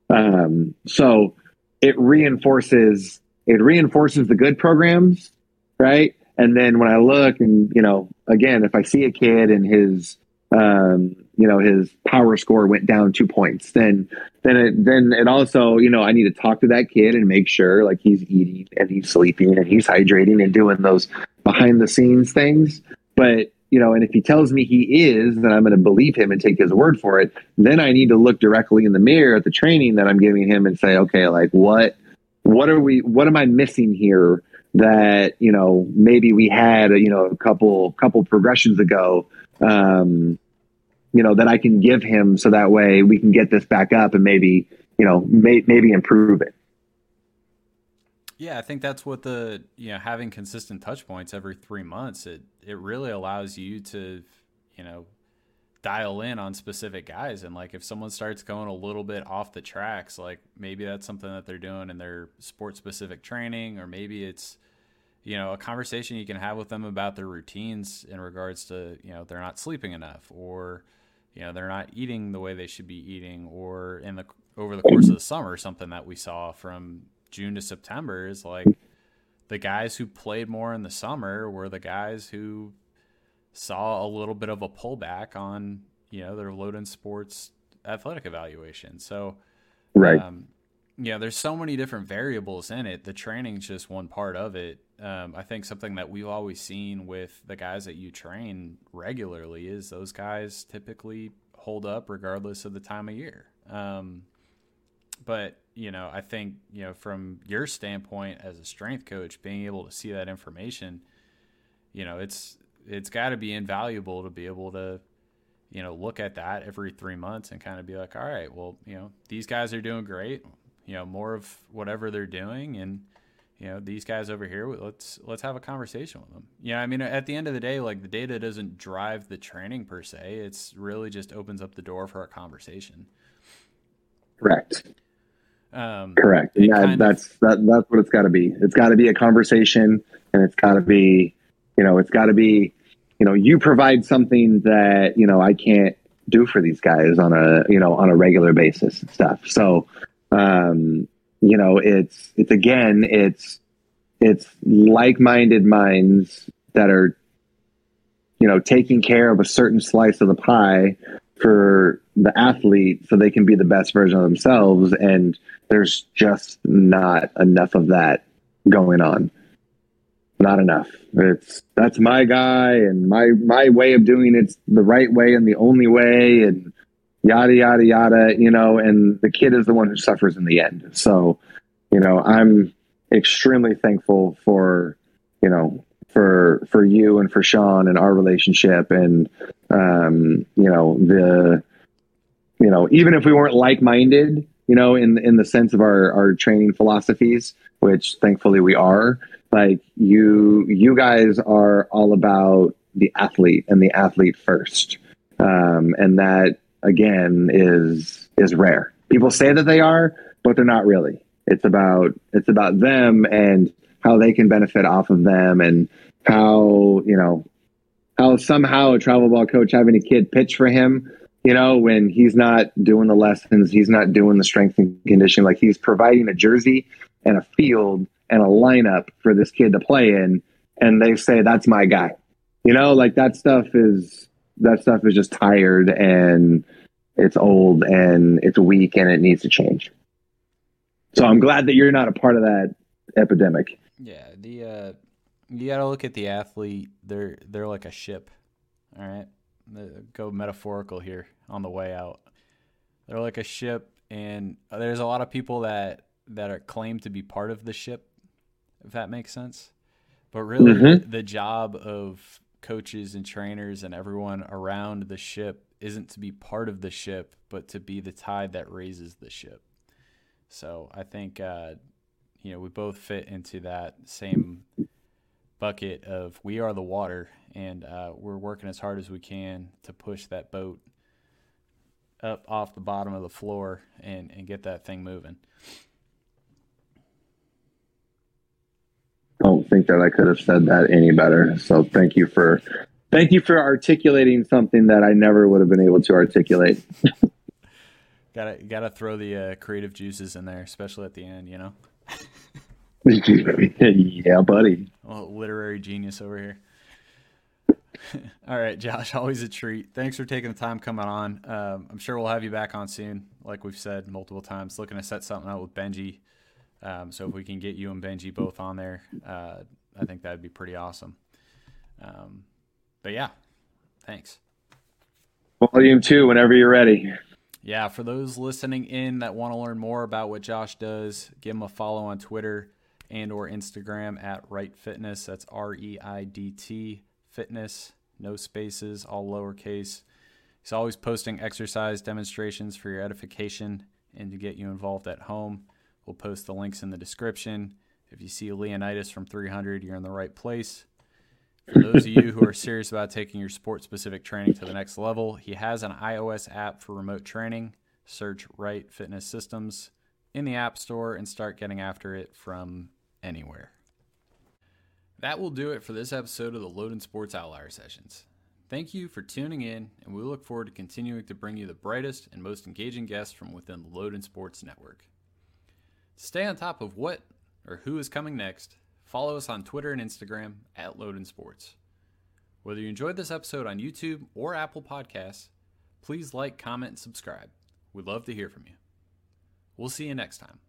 Um, so it reinforces it reinforces the good programs, right? And then when I look and you know, again, if I see a kid and his um, you know his power score went down two points, then then it then it also you know I need to talk to that kid and make sure like he's eating and he's sleeping and he's hydrating and doing those behind the scenes things but you know, and if he tells me he is, then I'm going to believe him and take his word for it. Then I need to look directly in the mirror at the training that I'm giving him and say, okay, like what, what are we, what am I missing here that you know maybe we had you know a couple couple progressions ago, um, you know that I can give him so that way we can get this back up and maybe you know may, maybe improve it. Yeah, I think that's what the you know having consistent touch points every three months it it really allows you to you know dial in on specific guys. And like if someone starts going a little bit off the tracks like maybe that's something that they're doing in their sport specific training or maybe it's you know a conversation you can have with them about their routines in regards to you know they're not sleeping enough or you know they're not eating the way they should be eating or in the over the course of the summer something that we saw from June to September is like the guys who played more in the summer were the guys who saw a little bit of a pullback on you know their Loden Sports athletic evaluation. So, right, um, yeah, there's so many different variables in it. The training's just one part of it. Um, I think something that we've always seen with the guys that you train regularly is those guys typically hold up regardless of the time of year. Um, but you know, I think you know from your standpoint as a strength coach, being able to see that information, you know, it's it's got to be invaluable to be able to you know look at that every three months and kind of be like all right well you know these guys are doing great. You know more of whatever they're doing and you know these guys over here let's let's have a conversation with them. Yeah i mean at the end of the day like the data doesn't drive the training per se. It's really just opens up the door for a conversation. Correct um, Correct. Yeah, that's of, that, that's what it's got to be. It's got to be a conversation, and it's got to be, you know, it's got to be, you know, you provide something that you know I can't do for these guys on a you know on a regular basis and stuff. So, um, you know, it's it's again, it's it's like-minded minds that are, you know, taking care of a certain slice of the pie for the athlete so they can be the best version of themselves and there's just not enough of that going on. Not enough. It's that's my guy and my my way of doing it's the right way and the only way and yada yada yada you know and the kid is the one who suffers in the end. So you know i'm extremely thankful for you know for for you and for Sean and our relationship and um, you know the you know even if we weren't like minded you know in in the sense of our our training philosophies which thankfully we are like you you guys are all about the athlete and the athlete first um, and that again is is rare. People say that they are, but they're not really. It's about it's about them and how they can benefit off of them, and how you know how somehow a travel ball coach having a kid pitch for him you know, when he's not doing the lessons, he's not doing the strength and conditioning, like he's providing a jersey and a field and a lineup for this kid to play in. And they say, that's my guy. You know, like that stuff is, that stuff is just tired and it's old and it's weak and it needs to change. So I'm glad that you're not a part of that epidemic. Yeah. The, uh, you got to look at the athlete. They're, they're like a ship. All right go metaphorical here on the way out. They're like a ship, and there's a lot of people that that are claimed to be part of the ship, if that makes sense. But really, mm-hmm. the job of coaches and trainers and everyone around the ship isn't to be part of the ship, but to be the tide that raises the ship. So I think uh, you know we both fit into that same bucket of we are the water and uh, we're working as hard as we can to push that boat up off the bottom of the floor and, and get that thing moving. I don't think that I could have said that any better. So thank you for thank you for articulating something that I never would have been able to articulate. gotta gotta throw the uh, creative juices in there, especially at the end. You know. yeah, buddy. Well, literary genius over here. All right, Josh, always a treat. Thanks for taking the time coming on. Um, I'm sure we'll have you back on soon, like we've said multiple times. Looking to set something up with Benji. Um, so if we can get you and Benji both on there, uh, I think that'd be pretty awesome. Um, but yeah, thanks. Volume two, whenever you're ready. Yeah, for those listening in that want to learn more about what Josh does, give him a follow on Twitter and or Instagram at Reidt Fitness. That's R E I D T Fitness, no spaces, all lowercase. He's always posting exercise demonstrations for your edification and to get you involved at home. We'll post the links in the description. If you see Leonidas from 300, you're in the right place. For those of you who are serious about taking your sport specific training to the next level, he has an iOS app for remote training. Search Reidt Fitness Systems in the App Store and start getting after it from anywhere. That will do it for this episode of the Loden Sports Outlier Sessions. Thank you for tuning in, and we look forward to continuing to bring you the brightest and most engaging guests from within the Loden Sports Network. To stay on top of what or who is coming next, follow us on Twitter and Instagram at Loden Sports. Whether you enjoyed this episode on YouTube or Apple Podcasts, please like, comment, and subscribe. We'd love to hear from you. We'll see you next time.